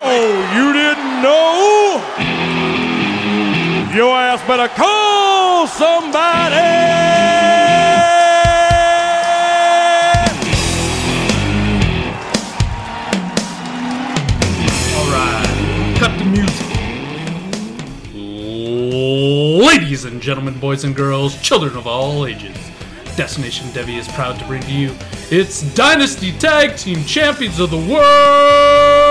Oh, you didn't know? Your ass better call somebody! All right, cut the music. Ladies and gentlemen, boys and girls, children of all ages, Destination Devy is proud to bring to you its Dynasty Tag Team Champions of the World,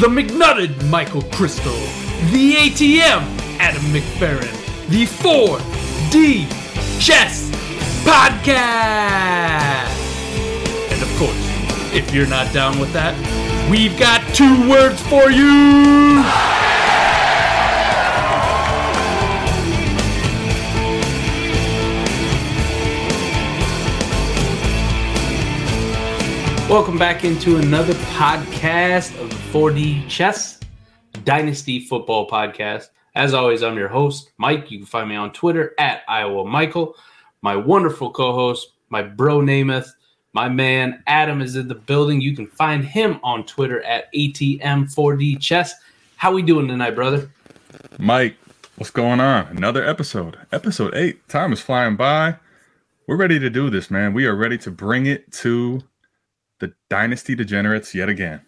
the McNutted Michael Crystal, the ATM Adam McFerrin, the 4D Chess Podcast. And of course, if you're not down with that, we've got two words for you. Welcome back into another podcast of the 4D Chess Dynasty Football Podcast. As always, I'm your host, Mike. You can find me on Twitter at Iowa Michael. My wonderful co-host, my bro Namath, my man Adam is in the building. You can find him on Twitter at ATM4D Chess. How we doing tonight, brother? Mike, what's going on? Another episode. Episode eight. Time is flying by. We're ready to do this, man. We are ready to bring it to the Dynasty Degenerates yet again.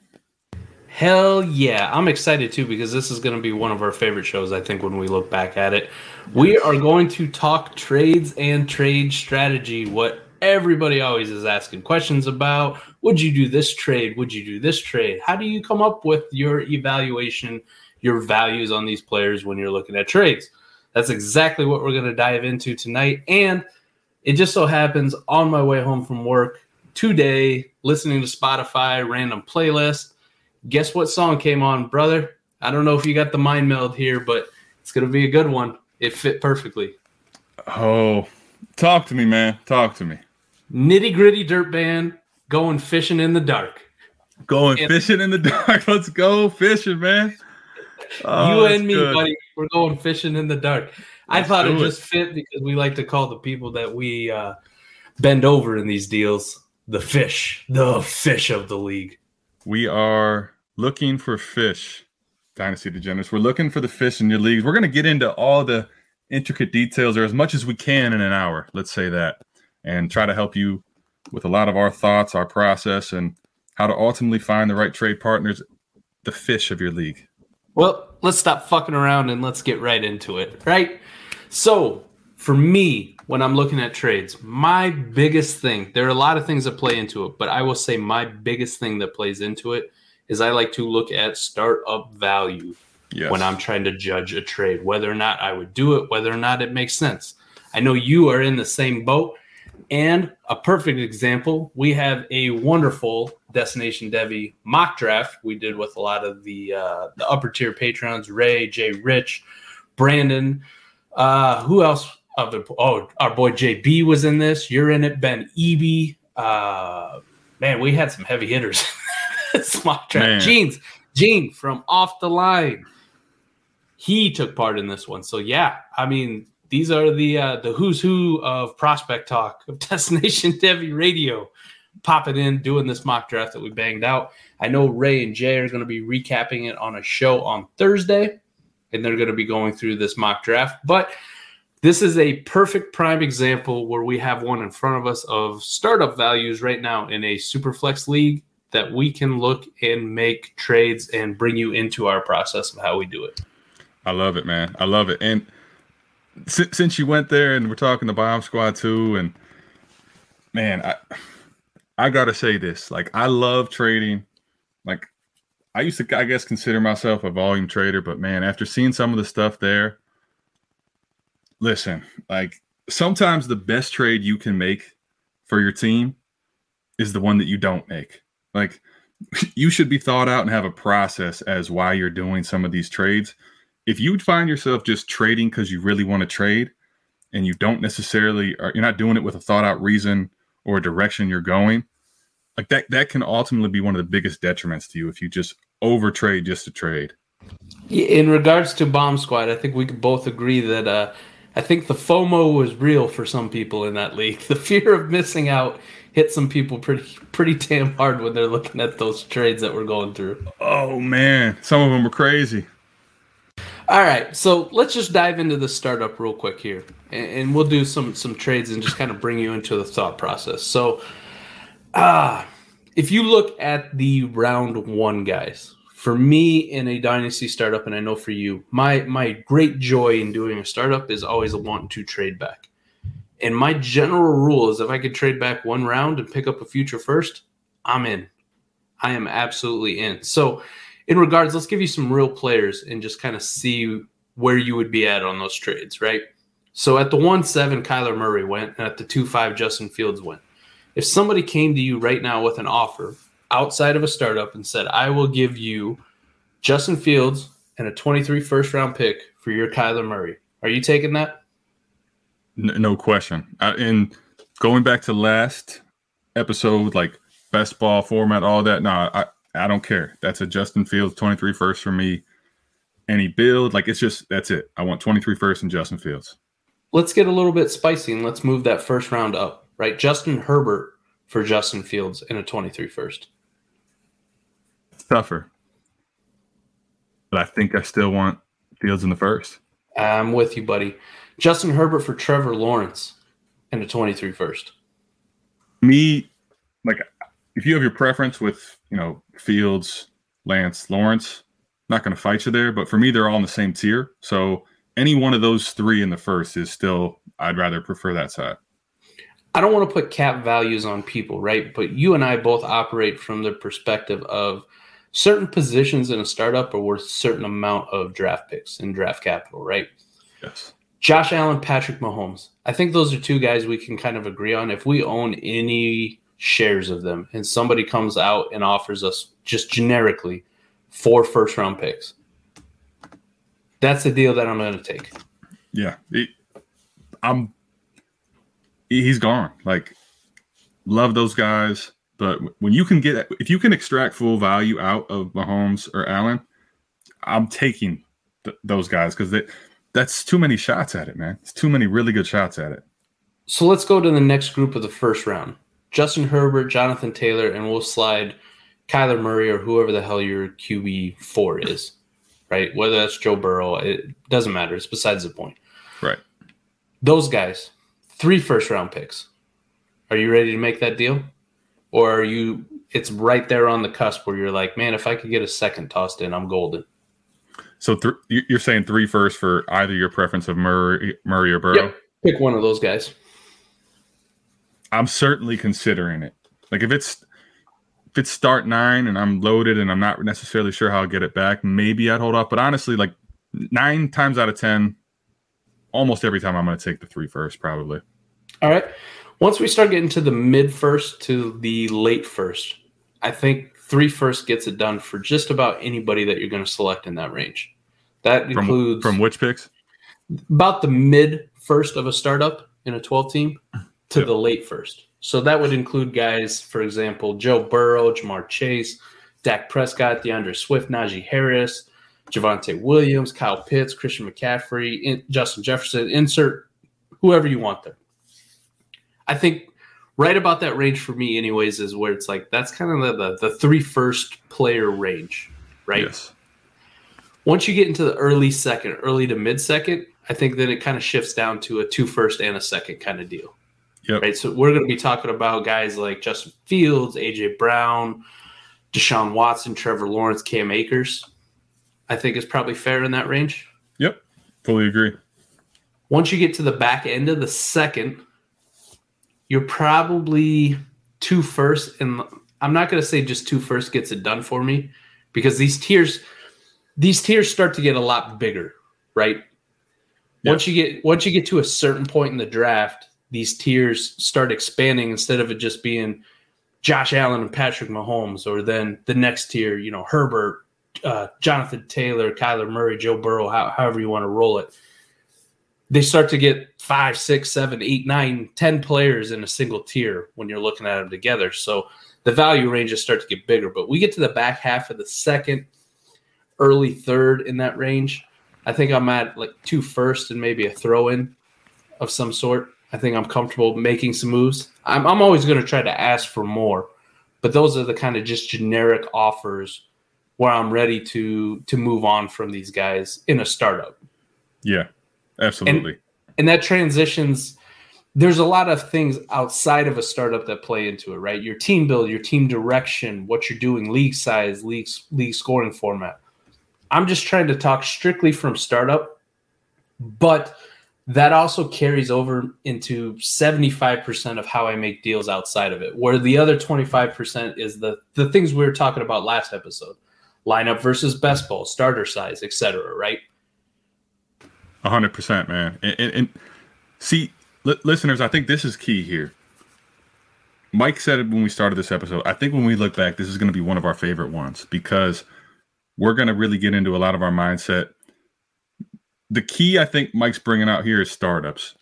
Hell yeah. I'm excited too because this is going to be one of our favorite shows, I think, when we look back at it. We are going to talk trades and trade strategy, what everybody always is asking questions about. Would you do this trade? Would you do this trade? How do you come up with your evaluation, your values on these players when you're looking at trades? That's exactly what we're going to dive into tonight. And it just so happens on my way home from work today, listening to Spotify, random playlist. Guess what song came on, brother? I don't know if you got the mind meld here, but it's going to be a good one. It fit perfectly. Oh, talk to me, man. Talk to me. Nitty gritty dirt band going fishing in the dark. Going And- fishing in the dark. Let's go fishing, man. Oh, you and me, good. buddy, we're going fishing in the dark. I Let's thought it it. just fit because we like to call the people that we uh, bend over in these deals the fish, the fish of the league. We are looking for fish, Dynasty Degenerates. We're looking for the fish in your leagues. We're going to get into all the intricate details or as much as we can in an hour, let's say that, and try to help you with a lot of our thoughts, our process, and how to ultimately find the right trade partners, the fish of your league. Well, let's stop fucking around and let's get right into it, right? So, for me, when I'm looking at trades, my biggest thing, there are a lot of things that play into it, but I will say my biggest thing that plays into it is I like to look at startup value Yes. when I'm trying to judge a trade, whether or not I would do it, whether or not it makes sense. I know you are in the same boat. And a perfect example, we have a wonderful Destination Devy mock draft we did with a lot of the uh, the upper tier patrons, Ray, Jay Rich, Brandon. Uh, who else? Of the, oh, our boy JB was in this. You're in it, Ben Eby. Uh, man, we had some heavy hitters. this mock draft. Man. Jeans, Gene from Off the Line he took part in this one. So yeah, I mean, these are the uh, the who's who of prospect talk of Destination Devy Radio, popping in doing this mock draft that we banged out. I know Ray and Jay are going to be recapping it on a show on Thursday, and they're going to be going through this mock draft. But this is a perfect prime example where we have one in front of us of startup values right now in a superflex league that we can look and make trades and bring you into our process of how we do it. I love it, man. I love it. And since, since you went there and we're talking the bomb squad too, and man, I I gotta say this. Like I love trading. Like I used to I guess consider myself a volume trader, but man, after seeing some of the stuff there, listen, like sometimes the best trade you can make for your team is the one that you don't make. Like you should be thought out and have a process as why you're doing some of these trades. If you find yourself just trading because you really want to trade and you don't necessarily are you're not doing it with a thought out reason or direction you're going, like that that can ultimately be one of the biggest detriments to you if you just over trade just to trade. In regards to Bomb Squad, I think we could both agree that uh, I think the FOMO was real for some people in that league. The fear of missing out hit some people pretty pretty damn hard when they're looking at those trades that we're going through. Oh man, some of them were crazy. All right, so let's just dive into the startup real quick here, and, and we'll do some some trades and just kind of bring you into the thought process. So, ah, uh, if you look at the round one guys, for me in a dynasty startup, and I know for you, my my great joy in doing a startup is always a want to trade back. And my general rule is if I could trade back one round and pick up a future first, I'm in. I am absolutely in. So, in regards, let's give you some real players and just kind of see where you would be at on those trades, right? So at the 1 7, Kyler Murray went, and at the 2 5, Justin Fields went. If somebody came to you right now with an offer outside of a startup and said, I will give you Justin Fields and a 23 first round pick for your Kyler Murray, are you taking that? no question. Uh, and going back to last episode, like best ball format, all that. No, I I don't care. That's a Justin Fields 23 first for me. Any build, like it's just that's it. I want 23 first and Justin Fields. Let's get a little bit spicy and let's move that first round up. Right, Justin Herbert for Justin Fields in a 23 first. It's tougher, but I think I still want Fields in the first. I'm with you, buddy. Justin Herbert for Trevor Lawrence and the 23 first. Me, like, if you have your preference with, you know, Fields, Lance, Lawrence, not going to fight you there. But for me, they're all in the same tier. So any one of those three in the first is still, I'd rather prefer that side. I don't want to put cap values on people, right? But you and I both operate from the perspective of certain positions in a startup are worth a certain amount of draft picks and draft capital, right? Yes. Josh Allen, Patrick Mahomes. I think those are two guys we can kind of agree on. If we own any shares of them and somebody comes out and offers us just generically four first round picks, that's the deal that I'm going to take. Yeah. He, I'm, he's gone. Like, love those guys. But when you can get, if you can extract full value out of Mahomes or Allen, I'm taking th- those guys because that's too many shots at it, man. It's too many really good shots at it. So let's go to the next group of the first round. Justin Herbert, Jonathan Taylor, and we'll slide Kyler Murray or whoever the hell your QB four is, right? Whether that's Joe Burrow, it doesn't matter. It's besides the point. Right. Those guys, three first round picks. Are you ready to make that deal? Or are you it's right there on the cusp where you're like, man, if I could get a second tossed in, I'm golden. So th- you're saying three first for either your preference of Murray, Murray or Burrow? Yep. Pick one of those guys. I'm certainly considering it. Like if it's if it's start nine and I'm loaded and I'm not necessarily sure how I'll get it back, maybe I'd hold off. But honestly, like nine times out of ten, almost every time I'm going to take the three first, probably. All right. Once we start getting to the mid first to the late first, I think three first gets it done for just about anybody that you're going to select in that range. That includes from, from which picks? About the mid first of a startup in a 12 team to yep. the late first. So that would include guys, for example, Joe Burrow, Ja'Marr Chase, Dak Prescott, D'Andre Swift, Najee Harris, Javonte Williams, Kyle Pitts, Christian McCaffrey, in, Justin Jefferson. Insert whoever you want there. I think right about that range for me, anyways, is where it's like that's kind of the, the, the three first player range, right? Yes. Once you get into the early second, early to mid second, I think then it kind of shifts down to a two first and a second kind of deal. Yep. Right. So we're going to be talking about guys like Justin Fields, AJ Brown, Deshaun Watson, Trevor Lawrence, Cam Akers, I think is probably fair in that range. Yep, fully agree. Once you get to the back end of the second, you're probably two first, and I'm not going to say just two first gets it done for me because these tiers, these tiers start to get a lot bigger, right? Yep. Once you get once you get to a certain point in the draft, these tiers start expanding instead of it just being Josh Allen and Patrick Mahomes, or then the next tier, you know, Herbert, uh, Jonathan Taylor, Kyler Murray, Joe Burrow, how, however you want to roll it. They start to get five, six, seven, eight, nine, ten players in a single tier when you're looking at them together. So the value ranges start to get bigger. But we get to the back half of the second, early third in that range. I think I'm at like two first and maybe a throw in of some sort. I think I'm comfortable making some moves. I'm, I'm always going to try to ask for more, but those are the kind of just generic offers where I'm ready to to move on from these guys in a startup. Yeah, absolutely. And, and that transitions. There's a lot of things outside of a startup that play into it, right? Your team build, your team direction, what you're doing, league size, league league scoring format. I'm just trying to talk strictly from startup, but that also carries over into 75% of how I make deals outside of it, where the other 25% is the the things we were talking about last episode. Lineup versus best ball, starter size, etc. right? 100%, man. And, and, and see, li- listeners, I think this is key here. Mike said it when we started this episode. I think when we look back, this is going to be one of our favorite ones because we're going to really get into a lot of our mindset the key I think Mike's bringing out here is startups.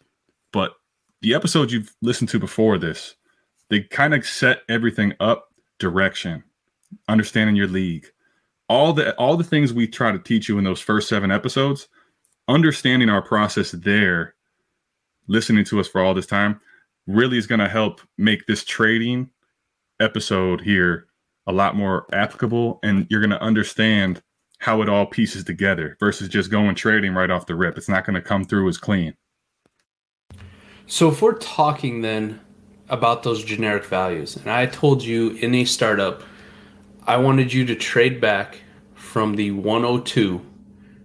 But the episodes you've listened to before this, they kind of set everything up direction, understanding your league. All the all the things we try to teach you in those first 7 episodes, understanding our process there, listening to us for all this time really is going to help make this trading episode here a lot more applicable and you're going to understand how it all pieces together versus just going trading right off the rip. It's not going to come through as clean. So if we're talking then about those generic values, and I told you in a startup, I wanted you to trade back from the 102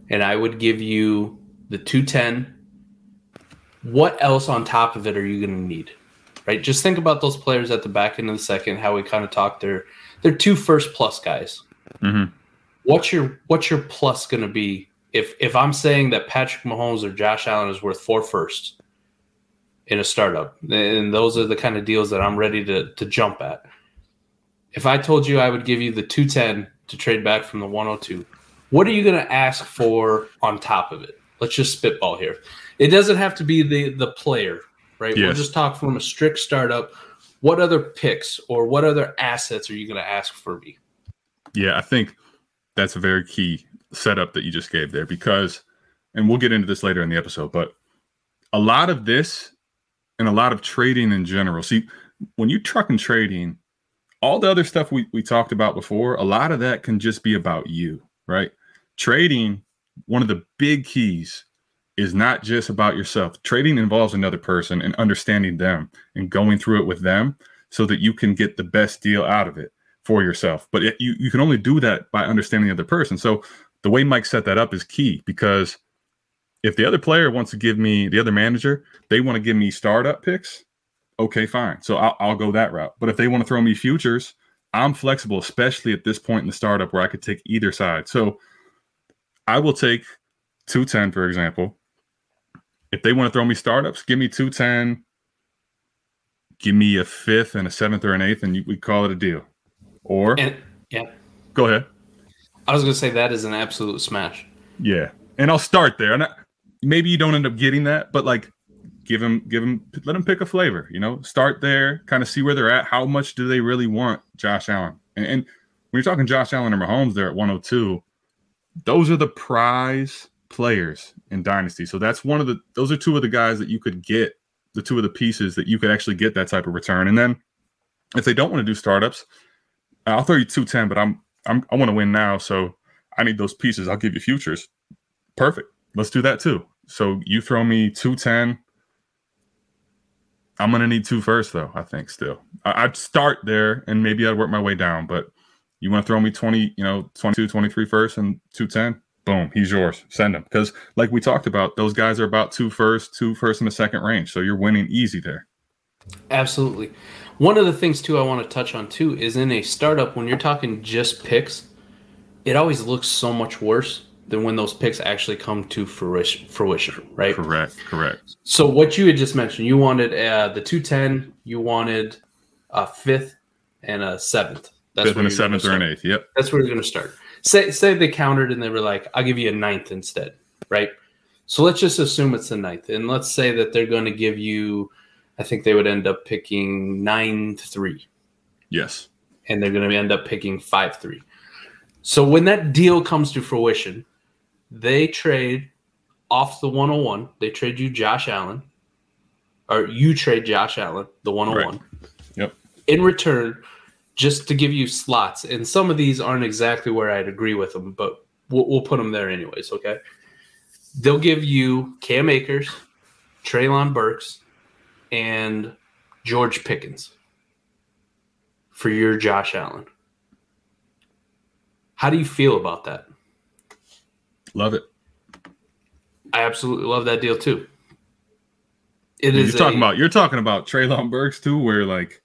and I would give you the 210. What else on top of it are you going to need? Right? Just think about those players at the back end of the second, how we kind of talked. They're, they're two first plus guys. Mm-hmm what's your what's your plus going to be if if I'm saying that Patrick Mahomes or Josh Allen is worth four firsts in a startup, and those are the kind of deals that I'm ready to to jump at. If I told you I would give you the 210 to trade back from the 102, what are you going to ask for on top of it? Let's just spitball here. It doesn't have to be the the player, right? Yes. We'll just talk from a strict startup. What other picks or what other assets are you going to ask for me? Yeah, I think that's a very key setup that you just gave there because and we'll get into this later in the episode but a lot of this and a lot of trading in general see when you truck and trading all the other stuff we, we talked about before a lot of that can just be about you right trading one of the big keys is not just about yourself trading involves another person and understanding them and going through it with them so that you can get the best deal out of it for yourself. But it, you, you can only do that by understanding the other person. So the way Mike set that up is key because if the other player wants to give me the other manager, they want to give me startup picks. Okay, fine. So I'll, I'll go that route. But if they want to throw me futures, I'm flexible, especially at this point in the startup where I could take either side. So I will take 210, for example. If they want to throw me startups, give me 210, give me a fifth and a seventh or an eighth, and you, we call it a deal. Or and, yeah, go ahead. I was gonna say that is an absolute smash. Yeah, and I'll start there. And I, maybe you don't end up getting that, but like, give them, give them, let them pick a flavor. You know, start there, kind of see where they're at. How much do they really want Josh Allen? And, and when you're talking Josh Allen or Mahomes, they're at 102. Those are the prize players in Dynasty. So that's one of the. Those are two of the guys that you could get. The two of the pieces that you could actually get that type of return. And then if they don't want to do startups, I'll throw you two ten, but I'm I'm I want to win now, so I need those pieces. I'll give you futures. Perfect. Let's do that too. So you throw me two ten. I'm gonna need two first, though. I think still. I, would start there, and maybe I'd work my way down. But You want to throw me 20, you know, 22, 23 first and 210? Boom, he's yours. Send him. Because, like we talked about, those guys are about two first, two first in the second range. So you're winning easy there. Absolutely. One of the things, too, I want to touch on, too, is in a startup, when you're talking just picks, it always looks so much worse than when those picks actually come to fruition, fruition right? Correct, correct. So, what you had just mentioned, you wanted uh, the 210, you wanted a fifth and a seventh. That's Fifth and a seventh or an eighth. Yep. That's where you're going to start. Say say they countered and they were like, "I'll give you a ninth instead," right? So let's just assume it's a ninth, and let's say that they're going to give you. I think they would end up picking nine three. Yes. And they're going to end up picking five three. So when that deal comes to fruition, they trade off the 101. They trade you Josh Allen, or you trade Josh Allen, the 101. Right. Yep. In return just to give you slots. And some of these aren't exactly where I'd agree with them, but we'll, we'll put them there anyways. Okay. They'll give you Cam Akers, Treylon Burks, and George Pickens for your Josh Allen. How do you feel about that? Love it. I absolutely love that deal too. It is you're talking a, about you're talking about Treylon Burks too, where like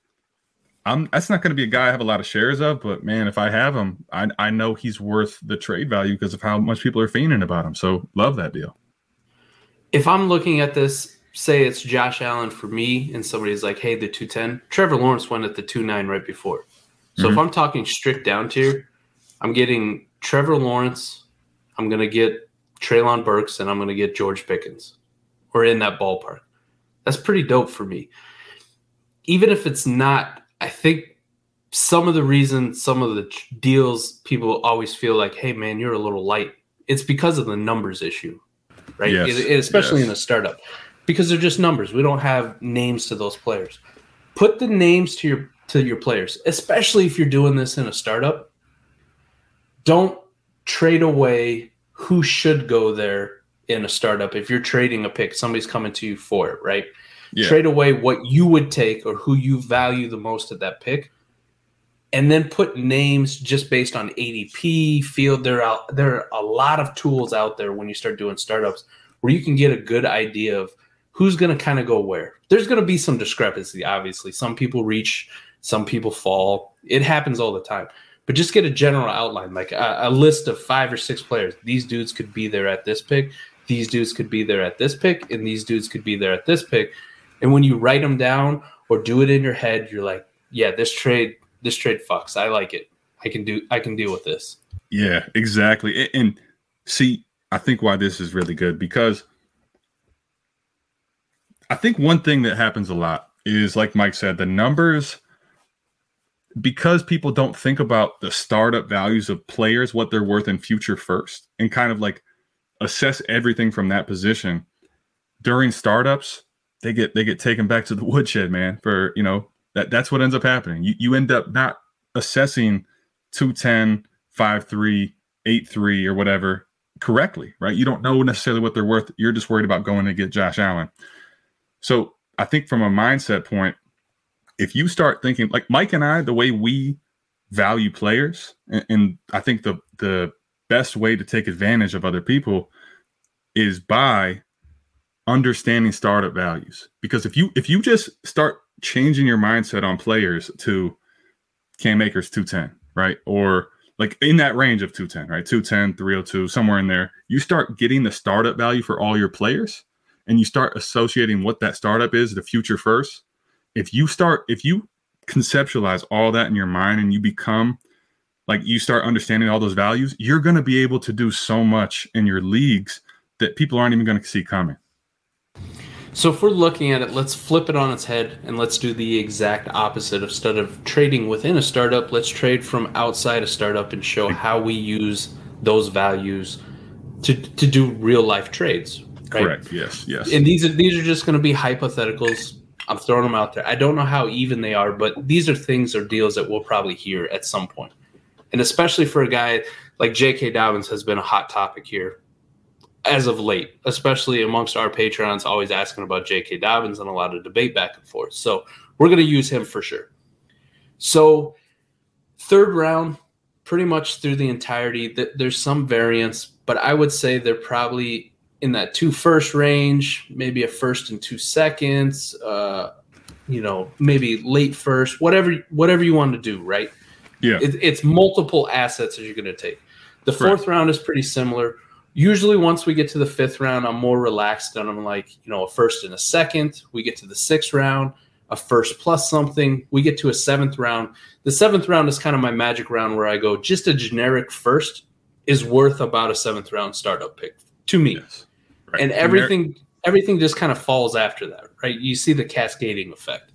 I'm that's not going to be a guy I have a lot of shares of, but man, if I have him, I I know he's worth the trade value because of how much people are fiending about him. So love that deal. If I'm looking at this, say it's Josh Allen for me, and somebody's like, "Hey, the two ten," Trevor Lawrence went at the two nine right before. So mm-hmm. if I'm talking strict down tier, I'm getting Trevor Lawrence, I'm gonna get Treylon Burks, and I'm gonna get George Pickens, or in that ballpark. That's pretty dope for me. Even if it's not I think some of the reasons, some of the deals, people always feel like, "Hey, man, you're a little light." It's because of the numbers issue, right? Yes. It, it, especially yes. in a startup, because they're just numbers. We don't have names to those players. Put the names to your to your players, especially if you're doing this in a startup. Don't trade away who should go there in a startup. If you're trading a pick, somebody's coming to you for it, right? Yeah. trade away what you would take or who you value the most at that pick, and then put names just based on ADP field. There are there are a lot of tools out there when you start doing startups where you can get a good idea of who's going to kind of go where. There's going to be some discrepancy, obviously. Some people reach, some people fall. It happens all the time. But just get a general outline, like a, a list of five or six players. These dudes could be there at this pick. These dudes could be there at this pick, and these dudes could be there at this pick and when you write them down or do it in your head, you're like, yeah, this trade, this trade fucks. I like it. I can do, I can deal with this. Yeah, exactly. And see, I think why this is really good because I think one thing that happens a lot is, like Mike said, the numbers because people don't think about the startup values of players, what they're worth in future first, and kind of like assess everything from that position during startups they get they get taken back to the woodshed, man. For you know that that's what ends up happening. You you end up not assessing 210, 5 3, 8 3, or whatever correctly, right? You don't know necessarily what they're worth. You're just worried about going to get Josh Allen. So I think from a mindset point, if you start thinking like Mike and I, the way we value players, and, and I think the the best way to take advantage of other people is by understanding startup values because if you if you just start changing your mindset on players to Cam Akers 210, right? Or like in that range of 210, right? 210, 302, somewhere in there, you start getting the startup value for all your players and you start associating what that startup is, the future first. If you start, if you conceptualize all that in your mind and you become like you start understanding all those values, you're going to be able to do so much in your leagues that people aren't even going to see coming. So if we're looking at it, let's flip it on its head and let's do the exact opposite. Instead of trading within a startup, let's trade from outside a startup and show how we use those values to to do real life trades. Right? Correct. Yes. Yes. And these are these are just going to be hypotheticals. I'm throwing them out there. I don't know how even they are, but these are things or deals that we'll probably hear at some point. And especially for a guy like J.K. Dobbins has been a hot topic here as of late, especially amongst our patrons, always asking about J.K. Dobbins and a lot of debate back and forth. So we're going to use him for sure. So, third round, pretty much through the entirety. There's some variance, but I would say they're probably in that two first range, maybe a first and two seconds, uh, you know, maybe late first, whatever whatever you want to do, right? Yeah, it, it's multiple assets that you're going to take. The fourth right. round is pretty similar. Usually, once we get to the fifth round, I'm more relaxed and I'm like, you know, a first and a second. We get to the sixth round, a first plus something. We get to a seventh round. The seventh round is kind of my magic round where I go just a generic first is worth about a seventh round startup pick to me. Yes. Right. And everything everything just kind of falls after that, right? You see the cascading effect.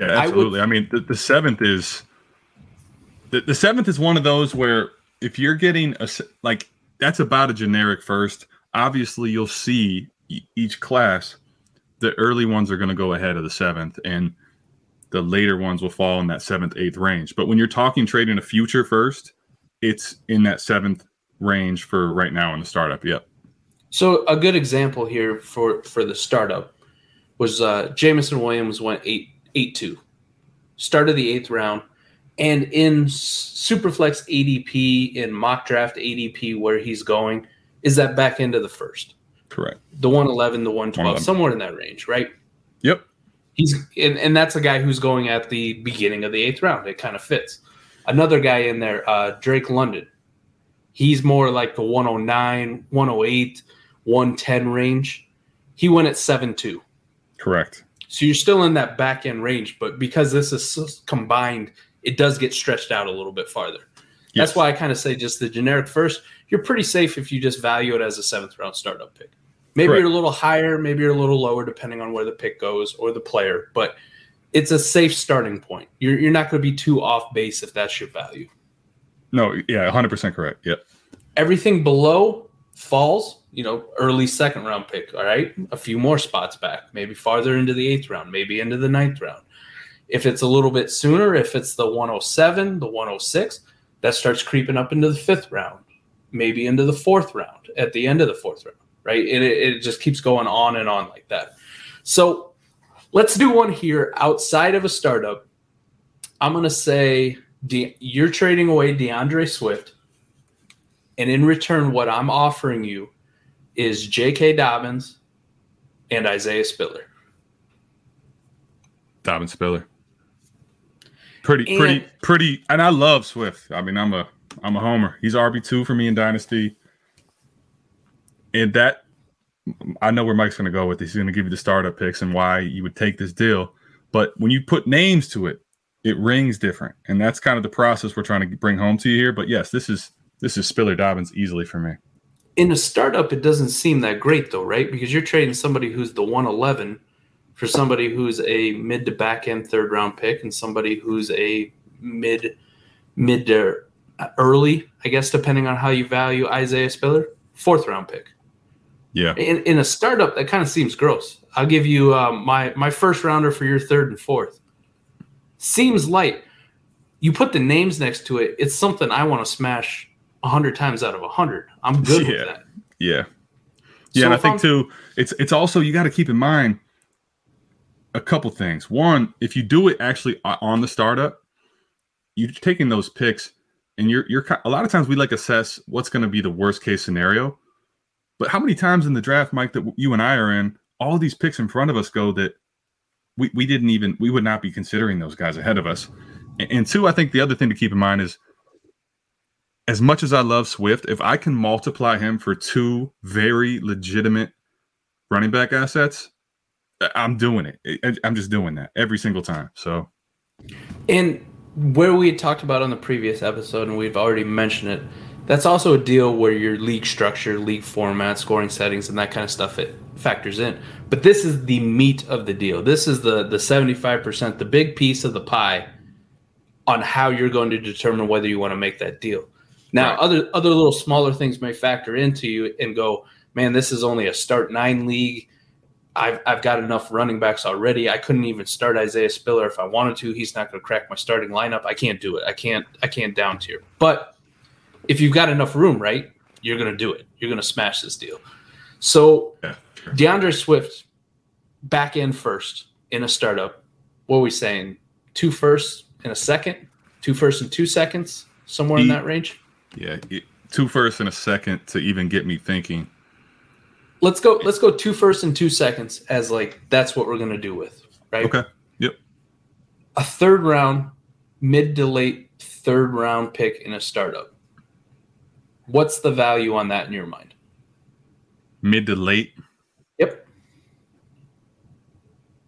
Yeah, absolutely. I, would, I mean, the, the, seventh is the, the seventh is one of those where if you're getting a like that's about a generic first. Obviously, you'll see each class. The early ones are going to go ahead of the seventh, and the later ones will fall in that seventh, eighth range. But when you're talking trading a future first, it's in that seventh range for right now in the startup. Yep. So a good example here for for the startup was uh, Jameson Williams went eight eight two, started the eighth round, and in Superflex ADP in mock draft ADP where he's going is that back end of the first. Correct. The one eleven, the one twelve, somewhere in that range, right? Yep. He's and, and that's a guy who's going at the beginning of the eighth round. It kind of fits. Another guy in there, uh, Drake London. He's more like the 109, 108, 110 range. He went at 7 2. Correct. So you're still in that back end range, but because this is combined, it does get stretched out a little bit farther. Yes. That's why I kind of say just the generic first. You're pretty safe if you just value it as a seventh round startup pick. Maybe Correct. you're a little higher, maybe you're a little lower, depending on where the pick goes or the player. But it's a safe starting point. You're you're not going to be too off base if that's your value. No, yeah, 100% correct. Yep. Everything below falls, you know, early second round pick. All right. A few more spots back, maybe farther into the eighth round, maybe into the ninth round. If it's a little bit sooner, if it's the 107, the 106, that starts creeping up into the fifth round, maybe into the fourth round at the end of the fourth round, right? It, it just keeps going on and on like that. So let's do one here outside of a startup. I'm going to say De- you're trading away D'Andre Swift, and in return, what I'm offering you is J.K. Dobbins and Isaiah Spiller. Dobbins Spiller. Pretty, and, pretty, pretty, and I love Swift. I mean, I'm a, I'm a homer. He's RB two for me in Dynasty, and that I know where Mike's going to go with this. He's going to give you the startup picks and why you would take this deal. But when you put names to it, it rings different, and that's kind of the process we're trying to bring home to you here. But yes, this is this is Spiller Dobbins easily for me. In a startup, it doesn't seem that great though, right? Because you're trading somebody who's the 111 for somebody who's a mid to back end third round pick, and somebody who's a mid mid to early, I guess, depending on how you value Isaiah Spiller, fourth round pick. Yeah. In, in a startup, that kind of seems gross. I'll give you uh, my my first rounder for your third and fourth seems light. You put the names next to it, it's something I want to smash hundred times out of hundred. I'm good yeah. with that. Yeah. Yeah, so and I think I'm, too, it's it's also you got to keep in mind a couple things. One, if you do it actually on the startup, you're taking those picks, and you're you're a lot of times we like assess what's going to be the worst case scenario. But how many times in the draft, Mike, that you and I are in, all these picks in front of us go that we, we didn't even we would not be considering those guys ahead of us. And, and two, I think the other thing to keep in mind is as much as I love Swift, if I can multiply him for two very legitimate running back assets, I'm doing it. I'm just doing that every single time. So, and where we had talked about on the previous episode, and we've already mentioned it, that's also a deal where your league structure, league format, scoring settings, and that kind of stuff it factors in. But this is the meat of the deal. This is the the seventy five percent, the big piece of the pie, on how you're going to determine whether you want to make that deal. Now, right. other other little smaller things may factor into you and go, man, this is only a start nine league. I've I've got enough running backs already. I couldn't even start Isaiah Spiller if I wanted to. He's not going to crack my starting lineup. I can't do it. I can't I can't down tier. But if you've got enough room, right, you're going to do it. You're going to smash this deal. So, yeah, sure. D'Andre Swift, back in first in a startup. What are we saying? Two firsts in a second? Two first and two seconds, somewhere in that range. Yeah, two firsts and a second to even get me thinking. Let's go. Let's go two first and two seconds as like that's what we're gonna do with right. Okay. Yep. A third round, mid to late third round pick in a startup. What's the value on that in your mind? Mid to late, Yep.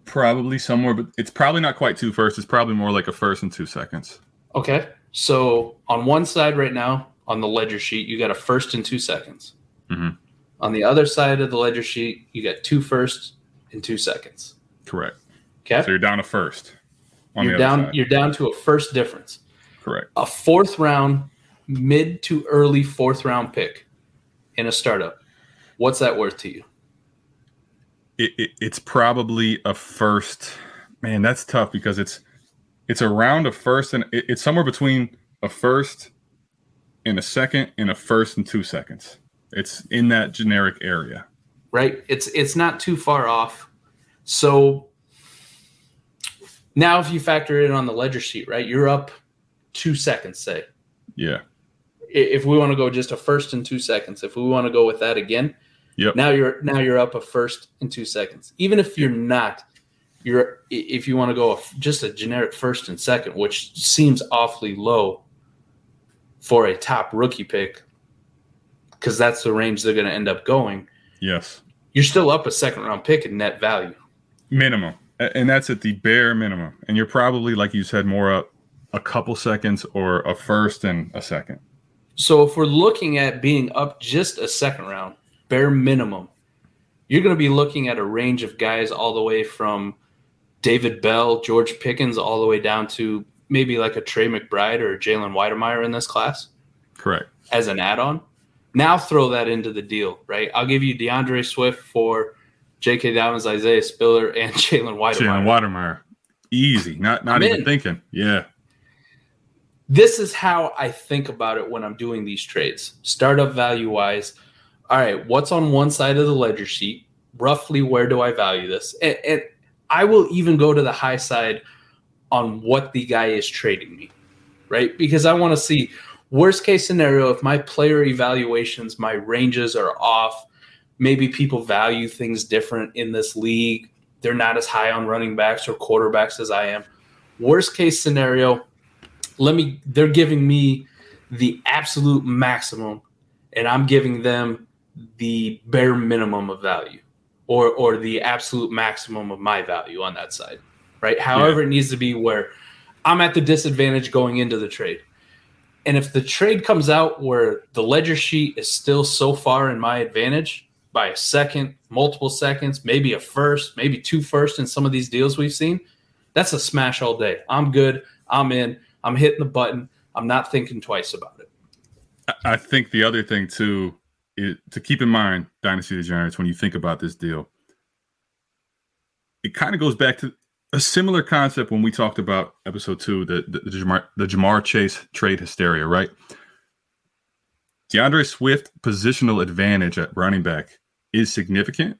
probably somewhere, but it's probably not quite two first. It's probably more like a first and two seconds. Okay. So on one side right now on the ledger sheet, you got a first and two seconds. Mhm. On the other side of the ledger sheet, you got two firsts and two seconds. Correct. Okay. So you're down to first. On you're down. side. You're down to a first difference. Correct. A fourth round, mid to early fourth round pick in a startup. What's that worth to you? It, it, it's probably a first. Man, that's tough because it's it's around a first and it, it's somewhere between a first and a second and a first and two seconds. It's in that generic area. right? It's it's not too far off. So now if you factor it on the ledger sheet, right? You're up 2 seconds say. Yeah. If we want to go just a first and 2 seconds, if we want to go with that again, Yep. now you're now you're up a first and 2 seconds. Even if you're not you're if you want to go just a generic first and second, which seems awfully low for a top rookie pick because that's the range they're going to end up going Yes. you're still up a second round pick in net value. Minimum. And that's at the bare minimum. And you're probably, like you said, more up a couple seconds or a first and a second. So if we're looking at being up just a second round, bare minimum, you're going to be looking at a range of guys all the way from David Bell, George Pickens, all the way down to maybe like a Trey McBride or Jalen Wydermyer in this class Correct. as an add-on. Now throw that into the deal, right? I'll give you D'Andre Swift for J.K. Dobbins, Isaiah Spiller, and Jalen Wydermyer. Jalen Watermeyer. Easy. Not not I'm even in. thinking. Yeah. this is how I think about it when I'm doing these trades. Startup value wise, all right, what's on one side of the ledger sheet? Roughly, where do I value this? And, and I will even go to the high side on what the guy is trading me, right? Because I want to see worst case scenario if my player evaluations, my ranges are off. Maybe people value things different in this league. They're not as high on running backs or quarterbacks as I am. Worst case scenario, let me they're giving me the absolute maximum and i'm giving them the bare minimum of value or or the absolute maximum of my value on that side right however it needs to be where i'm at the disadvantage going into the trade and if the trade comes out where the ledger sheet is still so far in my advantage by a second multiple seconds maybe a first maybe two first in some of these deals we've seen that's a smash all day i'm good i'm in I'm hitting the button. I'm not thinking twice about it. I- think the other thing too is to keep in mind, Dynasty Degenerates, when you think about this deal, it kind of goes back to a similar concept when we talked about episode two, the the, the, Ja'Marr, the Ja'Marr Chase trade hysteria, right? D'Andre Swift positional advantage at running back is significant.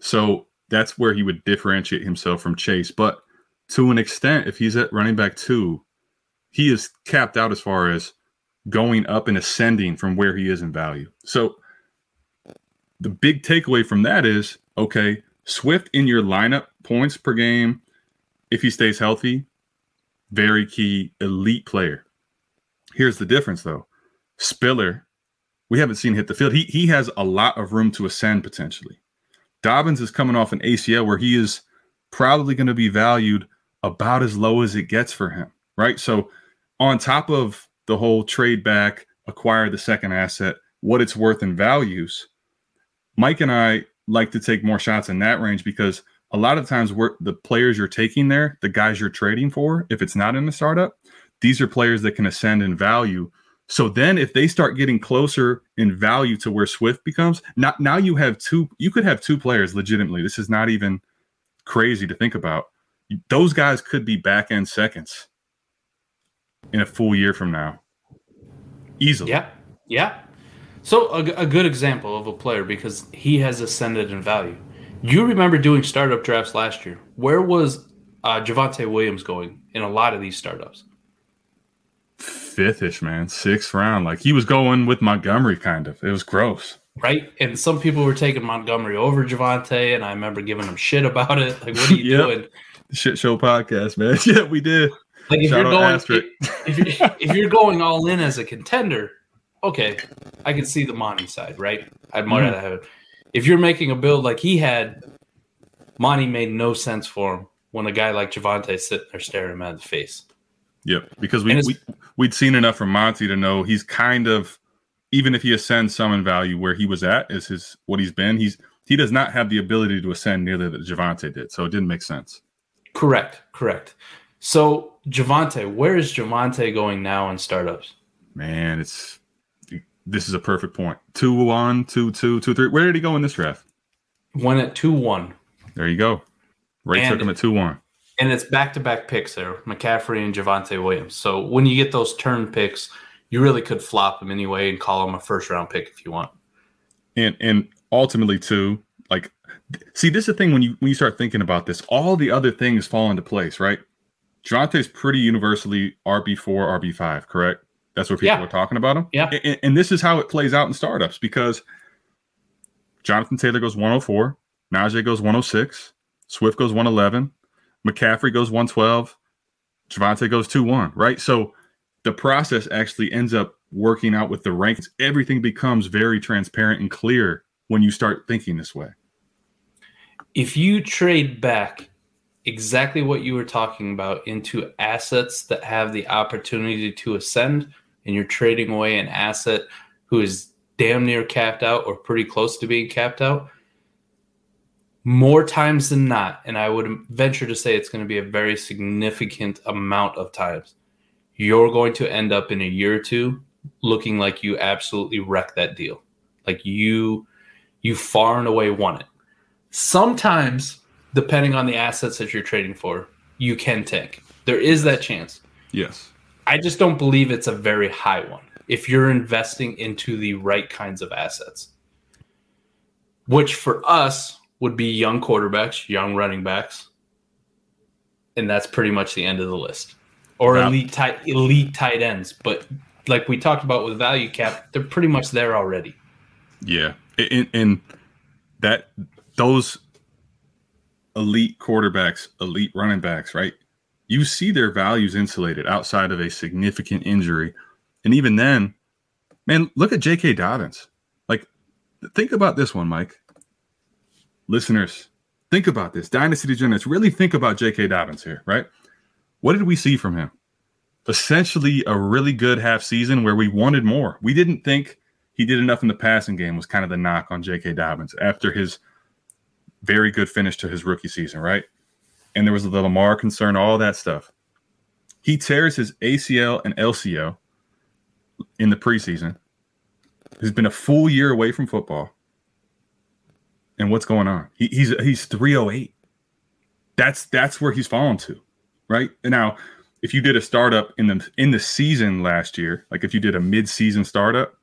So that's where he would differentiate himself from Chase. But to an extent, if he's at running back two, he is capped out as far as going up and ascending from where he is in value. So the big takeaway from that is okay, Swift in your lineup, points per game, if he stays healthy, very key elite player. Here's the difference though. Spiller, we haven't seen hit the field. He he has a lot of room to ascend potentially. Dobbins is coming off an ACL where he is probably going to be valued about as low as it gets for him, right? So on top of the whole trade back, acquire the second asset, what it's worth in values, Mike and I like to take more shots in that range because a lot of times we're the players you're taking there, the guys you're trading for, if it's not in the startup, these are players that can ascend in value. So then if they start getting closer in value to where Swift becomes, not now you have two, you could have two players legitimately. This is not even crazy to think about. Those guys could be back end seconds in a full year from now. Easily. Yeah, yeah. So a, a good example of a player because he has ascended in value. You remember doing startup drafts last year. Where was uh, Javonte Williams going in a lot of these startups? fifth-ish, man, sixth round. Like he was going with Montgomery, kind of. It was gross. Right, and some people were taking Montgomery over Javonte, and I remember giving them shit about it. Like, what are you Yep. doing? The shit show podcast, man. Yeah, we did. Like, if Shout you're going, Asterisk. if, you're, if you're going all in as a contender, okay, I can see the Monty side, right? I'd much Mhm. rather have it. If you're making a build like he had, Monty made no sense for him when a guy like Javonte sitting there staring him in the face. Yep, because we, we we'd seen enough from Monty to know he's kind of even if he ascends some in value where he was at is his what he's been. He's he does not have the ability to ascend nearly that Javonte did, so it didn't make sense. Correct, correct. So Javonte, where is Javonte going now in startups? Man, it's this is a perfect point. Two one, two two, two three. Where did he go in this draft? Went at two one. There you go. Ray And- took him at two one. And it's back to back picks there, McCaffrey and Javonte Williams. So when you get those turn picks, you really could flop them anyway and call them a first round pick if you want. and and ultimately too like see this is the thing when you when you start thinking about this all the other things fall into place right Javonte's pretty universally RB4 RB5 correct that's what people Yeah. are talking about him Yeah. and, and this is how it plays out in startups because Jonathan Taylor goes 104 Najee goes 106 Swift goes 111 McCaffrey goes 112 Javonte goes 2-1 right so the process actually ends up working out with the rankings. Everything becomes very transparent and clear when you start thinking this way. If you trade back exactly what you were talking about into assets that have the opportunity to ascend, and you're trading away an asset who is damn near capped out or pretty close to being capped out, more times than not, and I would venture to say it's going to be a very significant amount of times, you're going to end up in a year or two looking like you absolutely wrecked that deal. Like you you far and away won it. Sometimes, depending on the assets that you're trading for, you can tank. There is that chance. Yes. I just don't believe it's a very high one if you're investing into the right kinds of assets. Which for us would be young quarterbacks, young running backs, and that's pretty much the end of the list. Or Yeah. elite tight elite tight ends, but like we talked about with value cap, they're pretty much there already. Yeah. And, and that those elite quarterbacks, elite running backs, right? You see their values insulated outside of a significant injury. And even then, man, look at J.K. Dobbins. Like, think about this one, Mike. Listeners, think about this. Dynasty Degenerates, really think about J.K. Dobbins here, right? What did we see from him? Essentially, a really good half season where we wanted more. We didn't think he did enough in the passing game, was kind of the knock on J.K. Dobbins after his very good finish to his rookie season, right? And there was the Lamar concern, all that stuff. He tears his ACL and LCL in the preseason. He's been a full year away from football. And what's going on? He, he's he's 308. That's that's where he's fallen to, right? And now, if you did a startup in the in the season last year, like if you did a mid-season startup,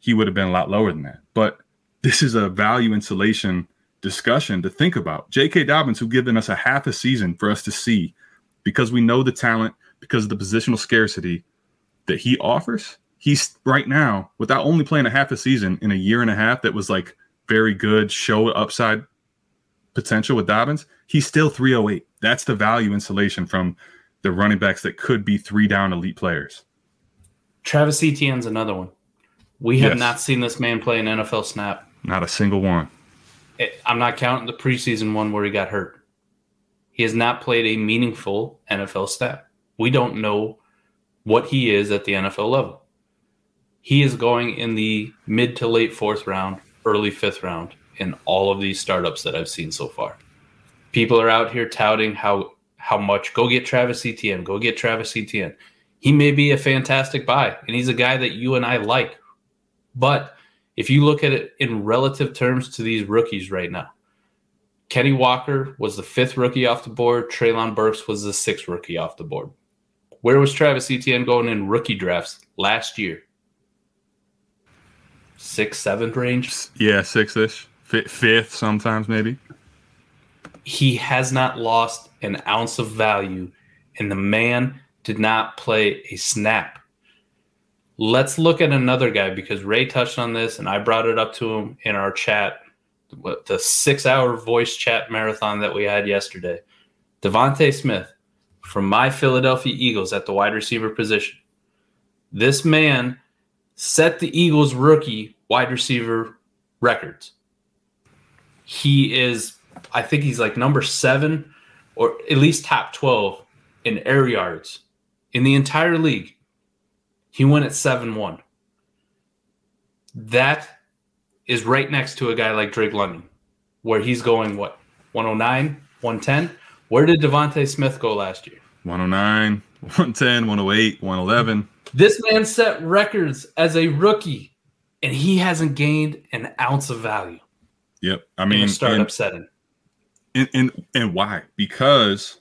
he would have been a lot lower than that. But this is a value insulation discussion to think about. J.K. Dobbins, who given us a half a season for us to see, because we know the talent, because of the positional scarcity that he offers. He's right now, without only playing a half a season in a year and a half, that was like very good, show upside potential with Dobbins. He's still 308. That's the value insulation from the running backs that could be three down elite players. Travis Etienne's another one. We have Yes. not seen this man play an NFL snap. Not a single one. I'm not counting the preseason one where he got hurt. He has not played a meaningful NFL snap. We don't know what he is at the NFL level. He is going in the mid to late fourth round, early fifth round in all of these startups that I've seen so far. People are out here touting how how much go get Travis Etienne, go get Travis Etienne. He may be a fantastic buy, and he's a guy that you and I like. But if you look at it in relative terms to these rookies right now, Kenny Walker was the fifth rookie off the board. Treylon Burks was the sixth rookie off the board. Where was Travis Etienne going in rookie drafts last year? Sixth, seventh range. Yeah, six ish, fifth sometimes maybe. He has not lost an ounce of value, and the man did not play a snap Let's look at another guy because Ray touched on this and I brought it up to him in our chat, the six hour voice chat marathon that we had yesterday. DeVonta Smith from my Philadelphia Eagles at the wide receiver position. This man set the Eagles rookie wide receiver records. He is, I think he's like number seven or at least top 12 in air yards in the entire league. He went at 7 1. That is right next to a guy like Drake London, where he's going, what, 109, 110? Where did DeVonta Smith go last year? 109, 110, 108, 111. This man set records as a rookie, and he hasn't gained an ounce of value. Yep. I mean, a startup and, setting. and, and, and why? Because,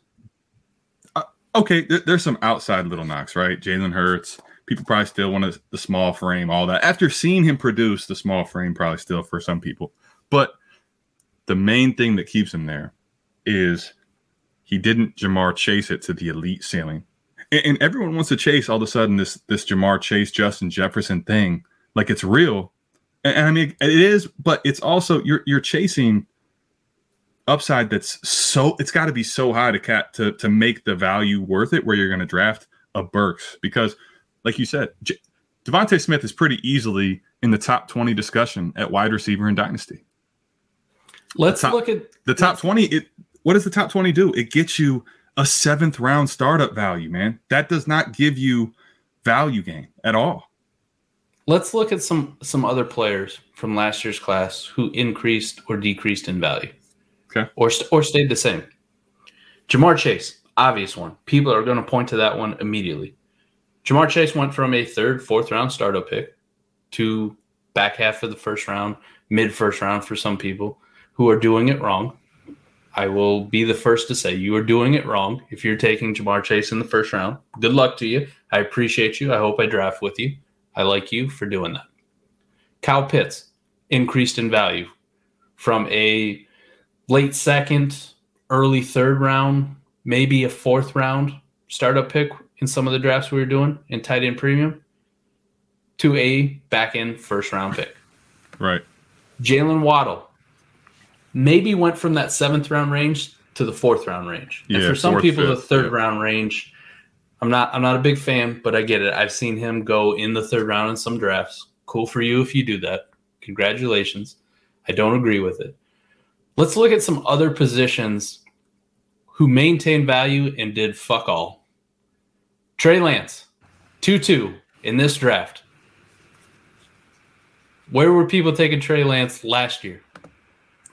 uh, okay, there, there's some outside little knocks, right? Jalen Hurts. People probably still want the small frame, all that. After seeing him produce, the small frame probably still for some people. But the main thing that keeps him there is he didn't Ja'Marr chase it to the elite ceiling. And, and everyone wants to chase all of a sudden this this Ja'Marr Chase Justin Jefferson thing like it's real. And, and I mean it is, but it's also you're you're chasing upside that's so it's got to be so high to cat to to make the value worth it where you're going to draft a Burks because like you said J- DeVonta Smith is pretty easily in the top 20 discussion at wide receiver in dynasty. Let's top- look at The top 20 it what does the top 20 do? It gets you a seventh round startup value, man. That does not give you value gain at all. let's look at some some other players from last year's class who increased or decreased in value. Okay. Or or stayed the same. Ja'Marr Chase, obvious one. People are going to point to that one immediately. Ja'Marr Chase went from a third, fourth round startup pick to back half of the first round, mid first round for some people who are doing it wrong. I will be the first to say you are doing it wrong if you're taking Ja'Marr Chase in the first round. Good luck to you. I appreciate you. I hope I draft with you. I like you for doing that. Kyle Pitts increased in value from a late second, early third round, maybe a fourth round startup pick in some of the drafts we were doing in tight end premium to a back end first round pick. Right. Jaylen Waddle maybe went from that seventh round range to the fourth round range. and for some fourth, people, the third yeah. round range. I'm not. I'm not a big fan, but I get it. I've seen him go in the third round in some drafts. Cool for you if you do that. Congratulations. I don't agree with it. Let's look at some other positions who maintained value and did fuck all. Trey Lance, 2 2 in this draft. Where were people taking Trey Lance last year?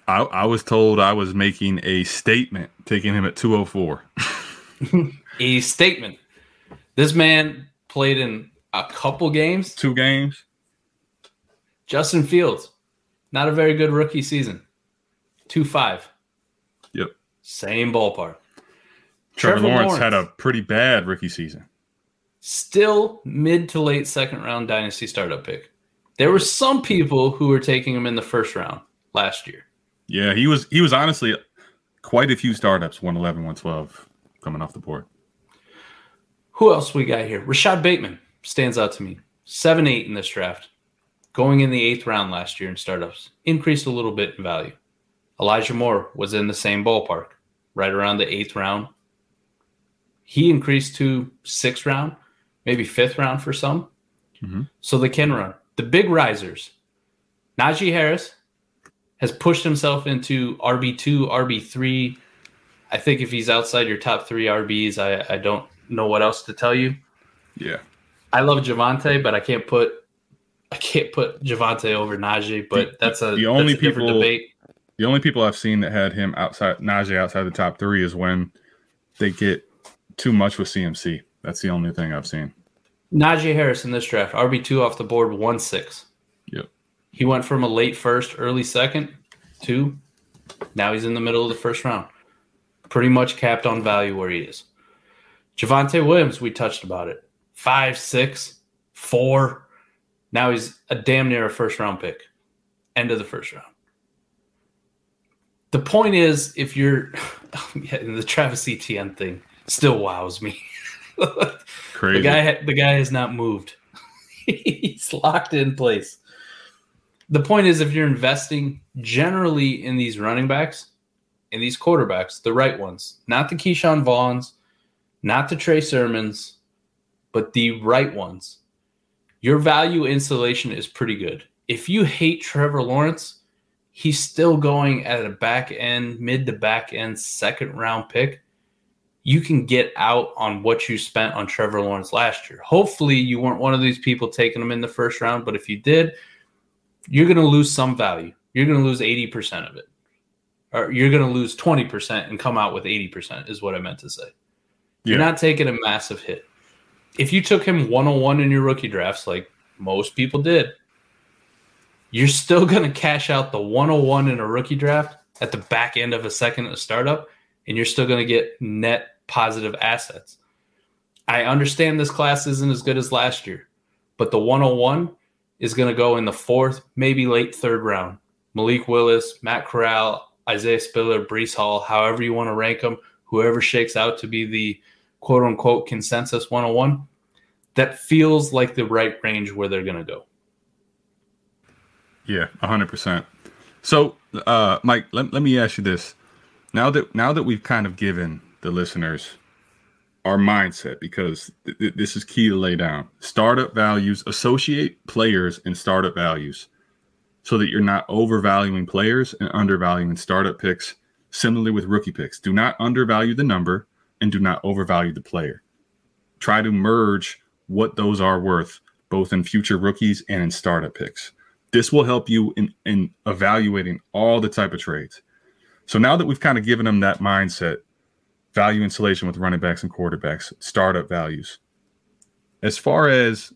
I, I was told I was making a statement taking him at 204. A statement. This man played in a couple games. Two games. Justin Fields, not a very good rookie season. 2 5. Yep. Same ballpark. Trevor, Trevor Lawrence, Lawrence. had a pretty bad rookie season. Still mid to late second round dynasty startup pick. There were some people who were taking him in the first round last year. Yeah, he was he was honestly quite a few startups 111, 112 coming off the board. Who else we got here? Rashod Bateman stands out to me. 7 8 in this draft. Going in the eighth round last year in startups. Increased a little bit in value. Elijah Moore was in the same ballpark, right around the eighth round. He increased to sixth round, maybe fifth round for some. Mhm. So they can run. The big risers. Najee Harris has pushed himself into RB2, RB3. I think if he's outside your top three RBs, I, I don't know what else to tell you. Yeah. I love Javonte, but I can't put I can't put Javonte over Najee. But that's a the only a different people- debate. The only people I've seen that had him outside Najee outside the top three is when they get too much with CMC. That's the only thing I've seen. Najee Harris in this draft, RB two off the board, one six. Yep. He went from a late first, early second to now he's in the middle of the first round. Pretty much capped on value where he is. Javonte Williams, we touched about it. Five, six, four. Now he's a damn near a first round pick. End of the first round. The point is, if you're yeah, the Travis Etienne thing still wows me. Crazy. The guy, the guy has not moved. He's locked in place. The point is, if you're investing generally in these running backs, in these quarterbacks, the right ones, not the Ke'Shawn Vaughns, not the Trey Sermons, but the right ones, your value installation is pretty good. If you hate Trevor Lawrence, he's still going at a back end, mid to back end second round pick you can get out on what you spent on Trevor Lawrence last year. Hopefully, you weren't one of these people taking him in the first round, but if you did, you're going to lose some value. You're going to lose 80% of it. Or you're going to lose 20% and come out with 80%, is what I meant to say. You're not taking a massive hit. If you took him 101 in your rookie drafts, like most people did, you're still going to cash out the 101 in a rookie draft at the back end of a second a startup, and you're still going to get net positive assets. I understand this class isn't as good as last year, but the 101 is going to go in the fourth, maybe late third round. Malik Willis, Matt Corral, Isaiah Spiller, Breece Hall, however you want to rank them, whoever shakes out to be the quote unquote consensus 101, that feels like the right range where they're going to go. Yeah, 100%. So, uh, Mike, let, let me ask you this. Now that now that we've kind of given the listeners our mindset because th- th- this is key to lay down. Startup values associate players and startup values so that you're not overvaluing players and undervaluing startup picks. Similarly with rookie picks, do not undervalue the number and do not overvalue the player. Try to merge what those are worth, both in future rookies and in startup picks. This will help you in, in evaluating all the type of trades. So now that we've kind of given them that mindset, value insulation with running backs and quarterbacks, startup values. As far as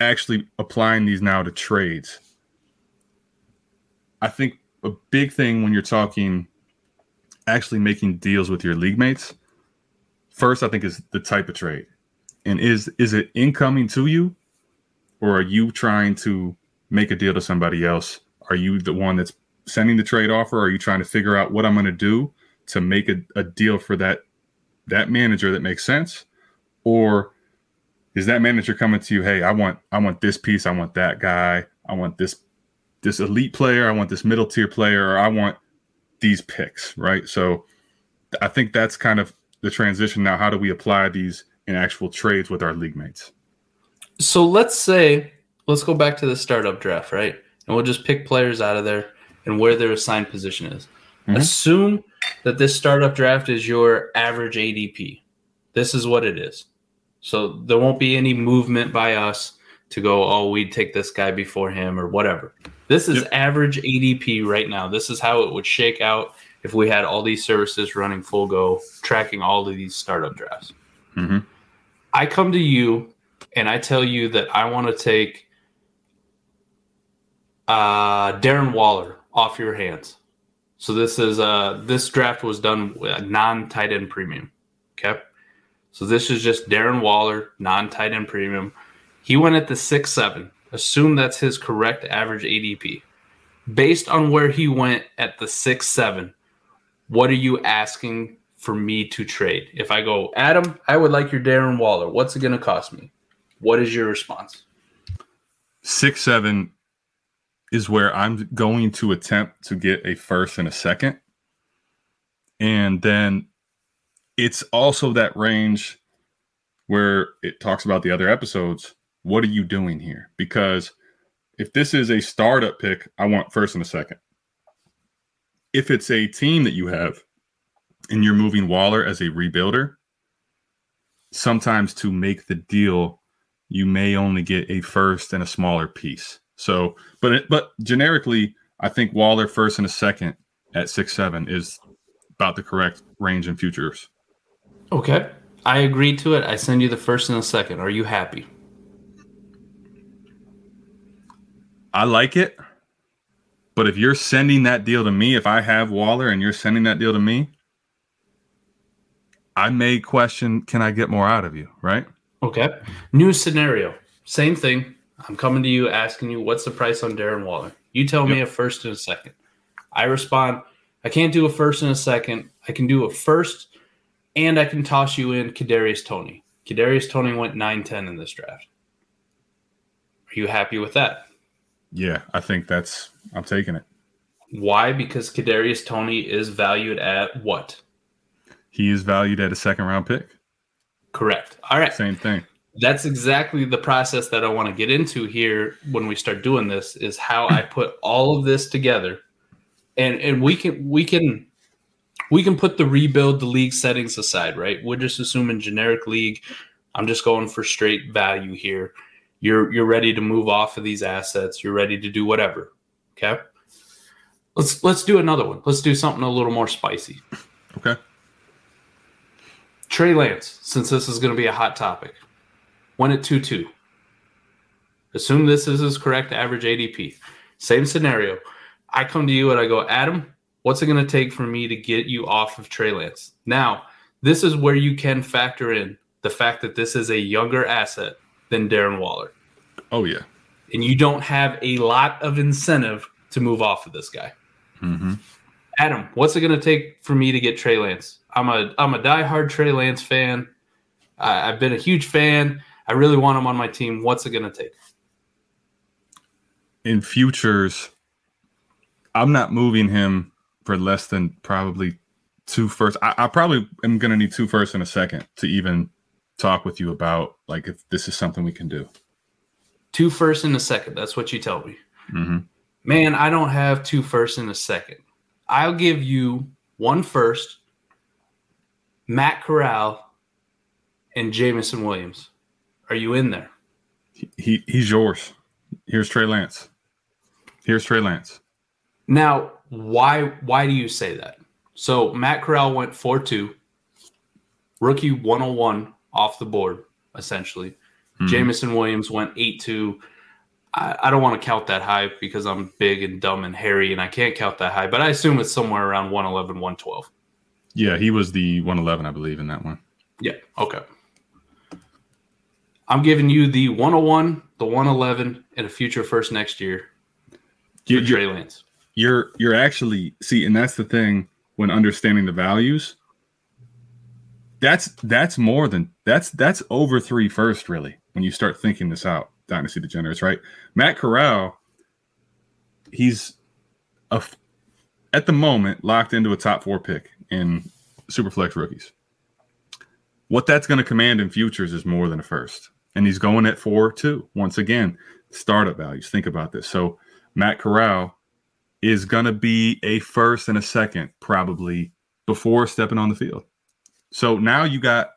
actually applying these now to trades, I think a big thing when you're talking actually making deals with your league mates, first I think is the type of trade. And is is it incoming to you or are you trying to make a deal to somebody else? Are you the one that's sending the trade offer? Are you trying to figure out what I'm going to do to make a, a deal for that that manager that makes sense? Or is that manager coming to you hey i want i want this piece i want that guy i want this this elite player i want this middle tier player or i want these picks right? So i think that's kind of the transition. Now how do we apply these in actual trades with our league mates? So let's say let's go back to the startup draft right? And we'll just pick players out of there and where their assigned position is mm-hmm. assume that this startup draft is your average ADP. This is what it is. So there won't be any movement by us to go, oh, we'd take this guy before him or whatever. This is yep. average ADP right now. This is how it would shake out if we had all these services running full go, tracking all of these startup drafts. Mm-hmm. I come to you and I tell you that I want to take uh, Darren Waller off your hands. So this is uh this draft was done non tight end premium. Okay. So this is just Darren Waller, non tight end premium. He went at the six seven. Assume that's his correct average ADP. Based on where he went at the six seven, what are you asking for me to trade? If I go, Adam, I would like your Darren Waller. What's it gonna cost me? What is your response? Six seven is where I'm going to attempt to get a first and a second. And then it's also that range where it talks about the other episodes. What are you doing here? Because if this is a startup pick, I want first and a second. If it's a team that you have and you're moving Waller as a rebuilder, sometimes to make the deal, you may only get a first and a smaller piece. So, but it, but generically, I think Waller first and a second at six seven is about the correct range in futures. Okay, I agree to it. I send you the first and the second. Are you happy? I like it, but if you're sending that deal to me, if I have Waller and you're sending that deal to me, I may question: Can I get more out of you? Right? Okay. New scenario. Same thing. I'm coming to you asking you what's the price on Darren Waller. You tell yep. me a first and a second. I respond, I can't do a first and a second. I can do a first, and I can toss you in Kadarius Toney. Kadarius Toney went 9-10 in this draft. Are you happy with that? Yeah, I think that's I'm taking it. Why? Because Kadarius Toney is valued at what? He is valued at a second round pick. Correct. All right. Same thing. That's exactly the process that I want to get into here when we start doing this is how I put all of this together. And and we can we can we can put the rebuild the league settings aside, right? We're just assuming generic league. I'm just going for straight value here. You're you're ready to move off of these assets. You're ready to do whatever. Okay. Let's let's do another one. Let's do something a little more spicy. Okay. Trey Lance, since this is going to be a hot topic, went at 2 2. Assume this is his correct average ADP. Same scenario. I come to you and I go, Adam, what's it going to take for me to get you off of Trey Lance? Now, this is where you can factor in the fact that this is a younger asset than Darren Waller. Oh yeah. And you don't have a lot of incentive to move off of this guy. Mm-hmm. Adam, what's it going to take for me to get Trey Lance? I'm a I'm a diehard Trey Lance fan. I, I've been a huge fan. I really want him on my team. What's it going to take? In futures, I'm not moving him for less than probably two first. I, I probably am going to need two first and a second to even talk with you about like if this is something we can do. Two first and a second. That's what you tell me. Mm-hmm. Man, I don't have two first and a second. I'll give you one first, Matt Corral, and Jameson Williams. Are you in there? He, he he's yours. Here's Trey Lance. Here's Trey Lance. Now, why why do you say that? So Matt Corral went 4-2, rookie 101 off the board, essentially. Mhm. Jameson Williams went 8-2. I, I don't want to count that high because I'm big and dumb and hairy and I can't count that high, but I assume it's somewhere around 111, 112. Yeah, he was the 111, I believe, in that one. Yeah. Okay. I'm giving you the 101, the 111, and a future first next year for You, you, Trey Lance. you're you're actually see, and that's the thing when understanding the values. That's that's more than that's that's over three first, really, when you start thinking this out. Dynasty degenerates, right? Matt Corral, he's a at the moment locked into a top four pick in Superflex rookies. What that's going to command in futures is more than a first, and he's going at four too. Once again, startup values. Think about this. So Matt Corral is going to be a first and a second probably before stepping on the field. So now you got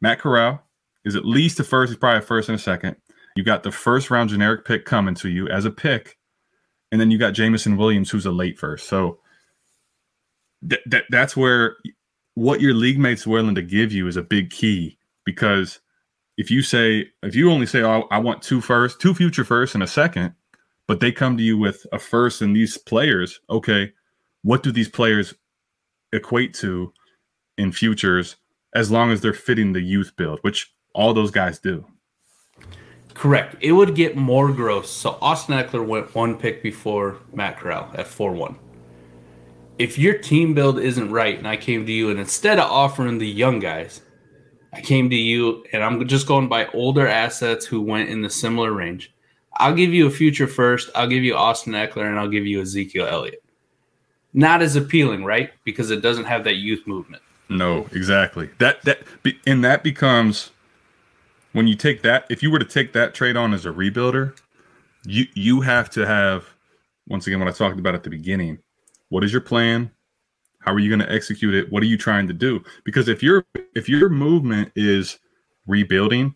Matt Corral is at least a first, he's probably a first and a second. You got the first round generic pick coming to you as a pick. And then you got Jameson Williams, who's a late first. So th- that that's where what your league mates willing to give you is a big key because if you say if you only say oh, I want two first, two future first and a second, but they come to you with a first and these players, okay, what do these players equate to in futures as long as they're fitting the youth build, which all those guys do. Correct. It would get more gross. So Austin Ekeler went one pick before Matt Corral at 4 1. If your team build isn't right, and I came to you, and instead of offering the young guys, I came to you, and I'm just going by older assets who went in the similar range. I'll give you a future first, I'll give you Austin Ekeler, and I'll give you Ezekiel Elliott. Not as appealing, right? Because it doesn't have that youth movement. No, exactly. That that and that becomes when you take that. If you were to take that trade on as a rebuilder, you you have to have once again what I talked about at the beginning. What is your plan? How are you going to execute it? What are you trying to do? Because if your if your movement is rebuilding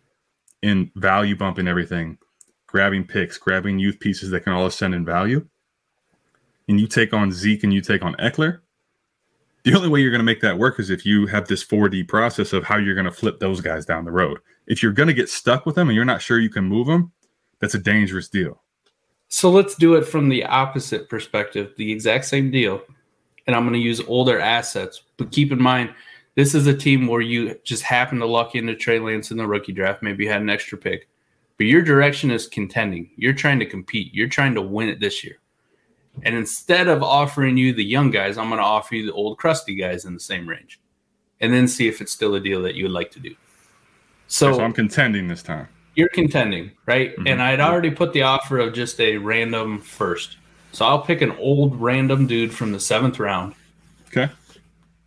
and value bumping everything, grabbing picks, grabbing youth pieces that can all ascend in value, and you take on Zeke and you take on Ekeler, the only way you're going to make that work is if you have this 4D process of how you're going to flip those guys down the road. If you're going to get stuck with them and you're not sure you can move them, that's a dangerous deal. So let's do it from the opposite perspective, the exact same deal. And I'm going to use older assets. But keep in mind, this is a team where you just happen to luck into Trey Lance in the rookie draft. Maybe you had an extra pick. But your direction is contending. You're trying to compete. You're trying to win it this year. And instead of offering you the young guys, I'm going to offer you the old crusty guys in the same range. And then see if it's still a deal that you would like to do. So, So, I'm contending this time. you're contending, right? Mhm. And I'd already put the offer of just a random first. So I'll pick an old random dude from the seventh round Okay.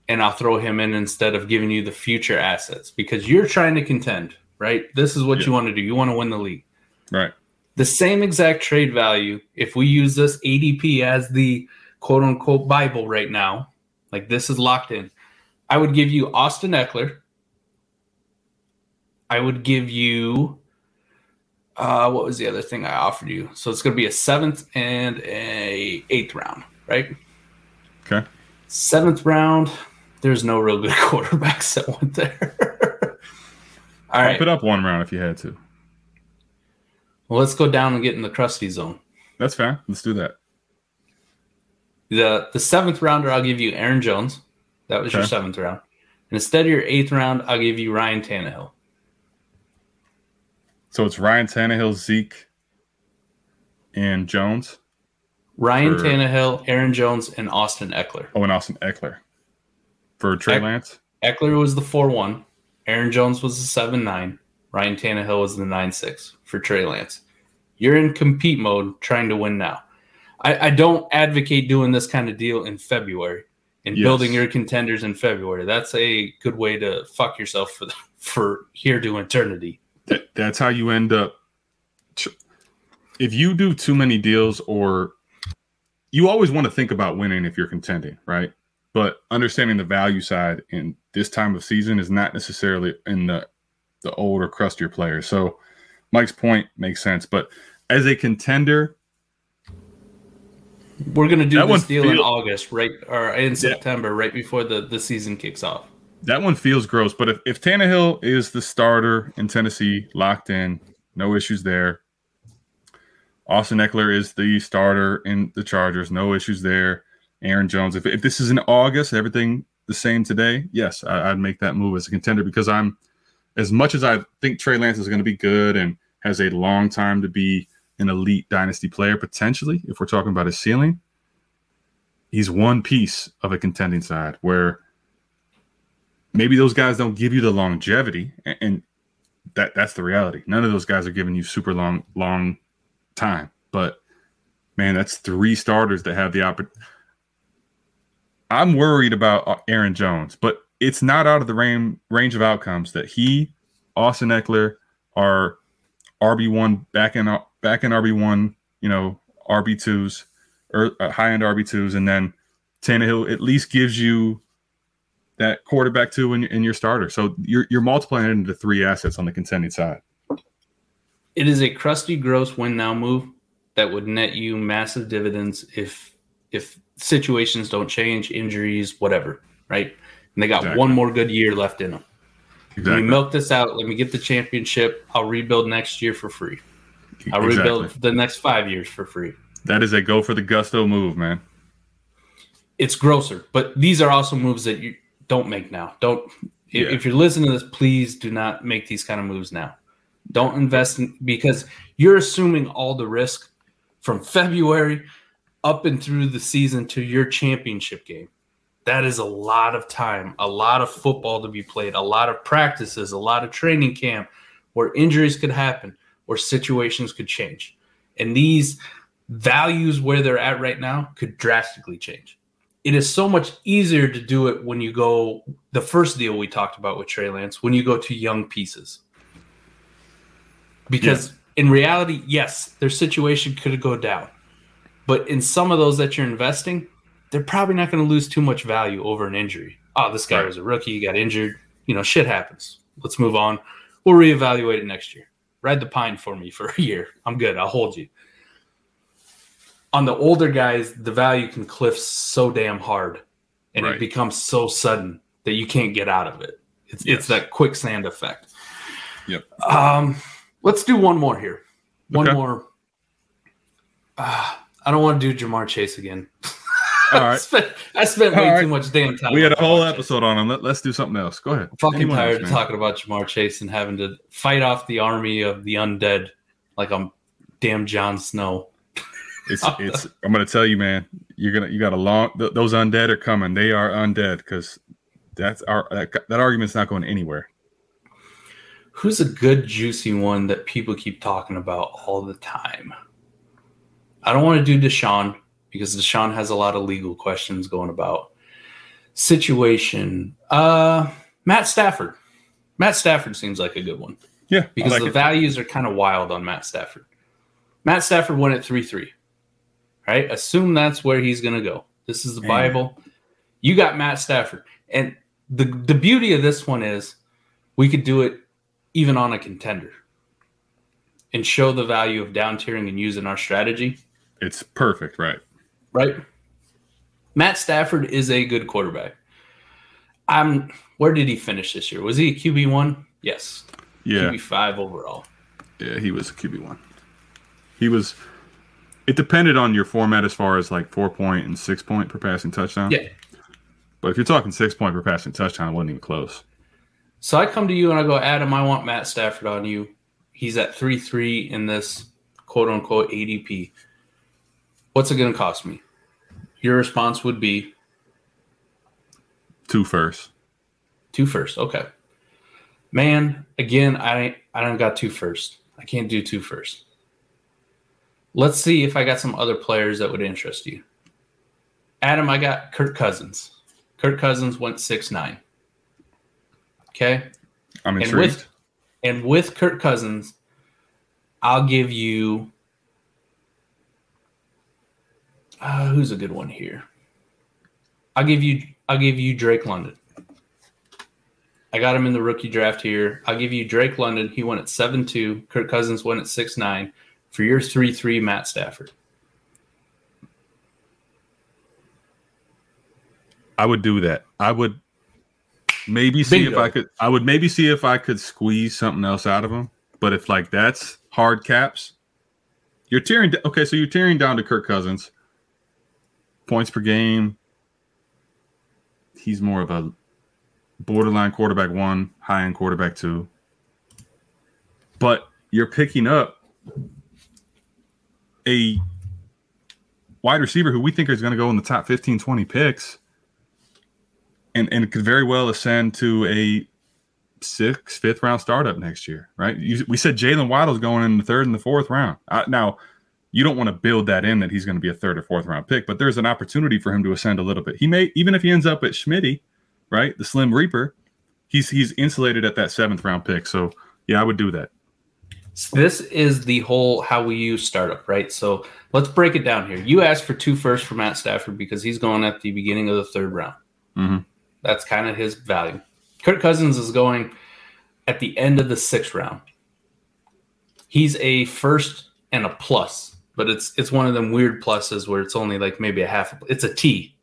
and I'll throw him in instead of giving you the future assets because you're trying to contend, right? This is what Yeah. you want to do. You want to win the league. Right. The same exact trade value, if we use this ADP as the quote unquote Bible right now, like this is locked in, I would give you Austin Ekeler. I would give you uh what was the other thing I offered you? So it's gonna be a seventh and a eighth round, right? Okay. Seventh round, there's no real good quarterbacks that went there. All right. Pump it up one round if you had to. Well, let's go down and get in the crusty zone. That's fair. Let's do that. The the seventh rounder, I'll give you Aaron Jones. That was your seventh round. And instead of your eighth round, I'll give you Ryan Tannehill. So it's Ryan Tannehill, Zeke, and Jones. Ryan For- Tannehill, Aaron Jones, and Austin Ekeler. Oh, and Austin Ekeler for Trey Eck- Lance. Ekeler was the 4 1. Aaron Jones was the 7 9. Ryan Tannehill was the 9 6 for Trey Lance. You're in compete mode trying to win now. I, I don't advocate doing this kind of deal in February and Yes. building your contenders in February. That's a good way to fuck yourself for the, for here to eternity. That, that's how you end up. If you do too many deals, or you always want to think about winning if you're contending, right? But understanding the value side in this time of season is not necessarily in the the old or crustier players. So Mike's point makes sense. But as a contender, We're gonna do That this deal in August, right, or in September, right before the, the season kicks off. That one feels gross. But if, if Tannehill is the starter in Tennessee, locked in, no issues there. Austin Ekeler is the starter in the Chargers, no issues there. Aaron Jones. If, if this is in August, everything the same today, yes, I, I'd make that move as a contender because I'm, as much as I think Trey Lance is going to be good and has a long time to be an elite dynasty player, potentially, if we're talking about his ceiling, he's one piece of a contending side where maybe those guys don't give you the longevity and, and that that's the reality. None of those guys are giving you super long long time. But man that's three starters that have the opportunity i'm worried about uh, aaron jones but it's not out of the range range of outcomes that he austin ekeler are rb1 back in back in rb1 you know rb2s or uh, high end rb2s and then Tannehill at least gives you that quarterback too in, in your starter. So you're you're multiplying it into three assets on the contending side. It is a crusty, gross win now move that would net you massive dividends if if situations don't change, injuries, whatever, right? And they got Exactly. one more good year left in them. Let me milk this out. Let me get the championship. I'll rebuild next year for free. I'll Exactly. rebuild the next five years for free. That is a go for the gusto move, man. It's grosser, but these are also moves that you don't make now. Don't if, Yeah. if you're listening to this, please do not make these kind of moves now. Don't invest in because you're assuming all the risk from February up and through the season to your championship game. That is a lot of time, a lot of football to be played, a lot of practices, a lot of training camp where injuries could happen or situations could change. And these values where they're at right now could drastically change. It is so much easier to do it when you go the first deal we talked about with Trey Lance, when you go to young pieces. Because in reality, yes, their situation could go down. But in some of those that you're investing, they're probably not going to lose too much value over an injury. Oh, this guy Right. was a rookie, he got injured. You know, shit happens. Let's move on. We'll reevaluate it next year. Ride the pine for me for a year. I'm good. I'll hold you. On the older guys, the value can cliff so damn hard and Right. it becomes so sudden that you can't get out of it. It's, Yes. it's that quicksand effect. Yep. Um, let's do one more here. One Okay. more. Ah, I don't want to do Ja'Marr Chase again. All right. I spent, I spent way right. too much damn time. We had a whole episode on him. Let, let's do something else. Go ahead. I'm fucking Anyone tired else, of talking about Ja'Marr Chase and having to fight off the army of the undead like I'm damn Jon Snow. It's it's. I'm gonna tell you, man. You're gonna you got a long. Th- those undead are coming. They are undead because that's our that, that argument's not going anywhere. Who's a good juicy one that people keep talking about all the time? I don't want to do Deshaun because Deshaun has a lot of legal questions going about. Situation. Uh Matt Stafford. Matt Stafford seems like a good one Yeah, because like the it. values are kind of wild on Matt Stafford. Matt Stafford went at 3 3. Right? Assume that's where he's going to go. This is the. Bible. You got Matt Stafford. And the, the beauty of this one is we could do it even on a contender and show the value of down tiering and using our strategy. It's perfect, right? Right? Matt Stafford is a good quarterback. I'm where did he finish this year? Was he a QB one? Yes. Yeah, QB five overall. yeah, he was a QB one. He was. It depended on your format as far as like four point and six point per passing touchdown. Yeah. But if you're talking six point per passing touchdown, it wasn't even close. So I come to you and I go, Adam, I want Matt Stafford on you. He's at 3 3 in this quote unquote ADP. What's it going to cost me? Your response would be Two first. two first. Okay. Man, again, I I don't got two first. I can't do two first. Let's see if I got some other players that would interest you. Adam, I got Kirk Cousins. Kirk Cousins went six nine. Okay. I'm And intrigued. with and with Kirk Cousins, I'll give you uh, who's a good one here. I'll give you I'll give you Drake London. I got him in the rookie draft here. I'll give you Drake London. He went at seven two. Kirk Cousins went at six nine. For your three three, Matt Stafford. I would do that. I would maybe see Bingo. if I could. I would maybe see if I could squeeze something else out of him. But if like that's hard caps, you're tearing. Okay, so you're tearing down to Kirk Cousins. Points per game. He's more of a borderline quarterback one, high end quarterback two. But you're picking up a wide receiver who we think is going to go in the top 15, 20 picks and and could very well ascend to a sixth, fifth round startup next year, right? You, we said Jaylen Waddle's going in the third and the fourth round. Now, you don't want to build that in that he's going to be a third or fourth round pick, but there's an opportunity for him to ascend a little bit. He may even if he ends up at Schmitty, right, the Slim Reaper, he's he's insulated at that seventh round pick. So yeah, I would do that. So this is the whole how we use startup, right? So let's break it down here. You asked for two first for Matt Stafford because he's going at the beginning of the third round. Mhm. That's kind of his value. Kirk Cousins is going at the end of the sixth round. He's a first and a plus, but it's it's one of them weird pluses where it's only like maybe a half. It's a T.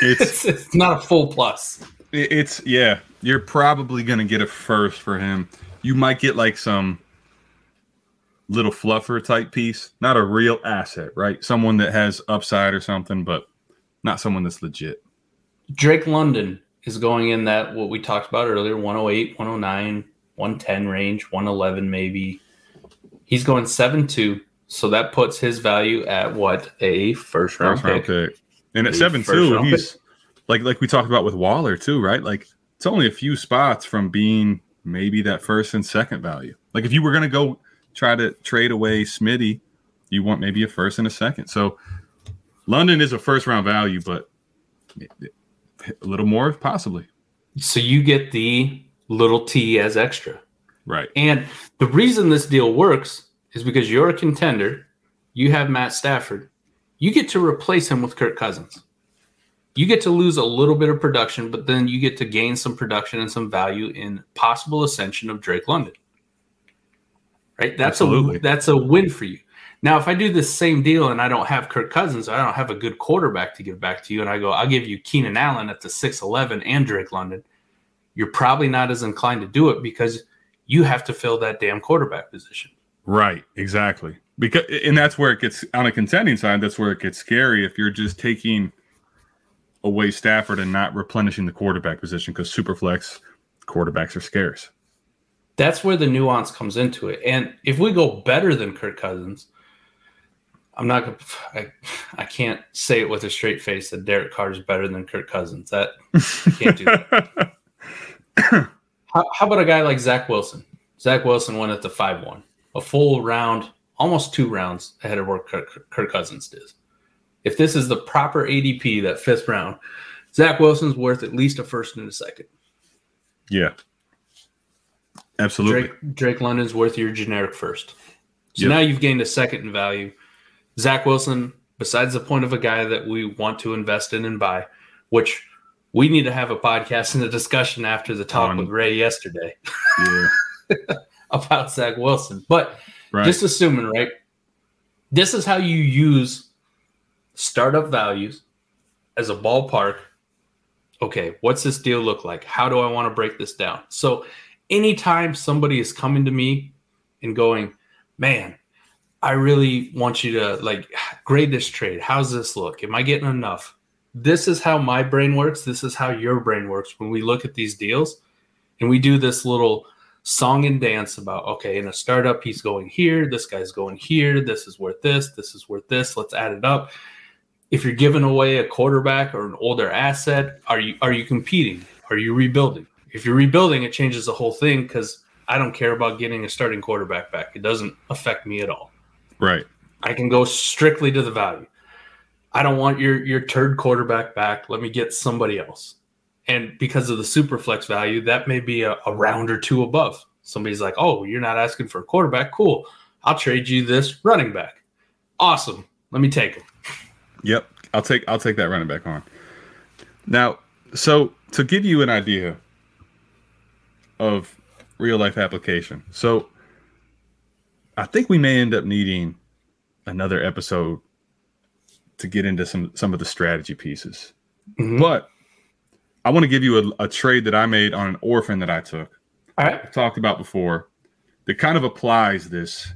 It's It's, it's not a full plus. It's yeah. You're probably gonna get a first for him. You might get like some little fluffer type piece, not a real asset, right? Someone that has upside or something, but not someone that's legit. Drake London is going in that what we talked about earlier 108, 109, 110 range, 111 maybe. He's going 7 2. So that puts his value at what? A first round First round pick. pick. And at A seven first two, round he's like like we talked about with Waller too, right? Like it's only a few spots from being maybe that first and second value. Like if you were gonna go try to trade away Smitty, you want maybe a first and a second. So London is a first round value, but a little more possibly. So you get the little T as extra. Right. And the reason this deal works is because you're a contender. You have Matt Stafford. You get to replace him with Kirk Cousins. You get to lose a little bit of production, but then you get to gain some production and some value in possible ascension of Drake London. Right? That's Absolutely. a that's a win for you. Now, if I do the same deal and I don't have Kirk Cousins, I don't have a good quarterback to give back to you, and I go, I'll give you Keenan Allen at the 6'11 and Drake London, you're probably not as inclined to do it because you have to fill that damn quarterback position. Right, exactly. Because and that's where it gets on a contending side, that's where it gets scary if you're just taking away Stafford and not replenishing the quarterback position because superflex quarterbacks are scarce. That's where the nuance comes into it. And if we go better than Kirk Cousins, I'm not gonna I, I can't say it with a straight face that Derek Carr is better than Kirk Cousins. That I can't do that. How, how about a guy like Zach Wilson? Zach Wilson went at the 5 1, a full round, almost two rounds ahead of where Kirk, Kirk Cousins did. If this is the proper ADP, that fifth round, Zach Wilson's worth at least a first and a second. Yeah. Absolutely. Drake, Drake London's worth your generic first. So Yep. now you've gained a second in value. Zach Wilson, besides the point of a guy that we want to invest in and buy, which we need to have a podcast and a discussion after the talk On- with Ray yesterday Yeah. about Zach Wilson. But Right. just assuming, right? This is how you use startup values as a ballpark. Okay, what's this deal look like? How do I want to break this down? So, anytime somebody is coming to me and going, man, I really want you to like grade this trade. How's this look? Am I getting enough? This is how my brain works. This is how your brain works when we look at these deals and we do this little song and dance about okay in a startup he's going here this guy's going here this is worth this this is worth this let's add it up if you're giving away a quarterback or an older asset are you are you competing are you rebuilding if you're rebuilding it changes the whole thing because i don't care about getting a starting quarterback back it doesn't affect me at all right. I can go strictly to the value. I don't want your your turd quarterback back. Let me get somebody else. And because of the super flex value, that may be a, a round or two above. Somebody's like, "Oh, you're not asking for a quarterback. Cool. I'll trade you this running back. Awesome. Let me take him." Yep. I'll take I'll take that running back on. Now, so to give you an idea of real life application. So I think we may end up needing another episode to get into some some of the strategy pieces. Mhm. But I want to give you a, a trade that I made on an orphan that I took. All right. I've talked about before that kind of applies this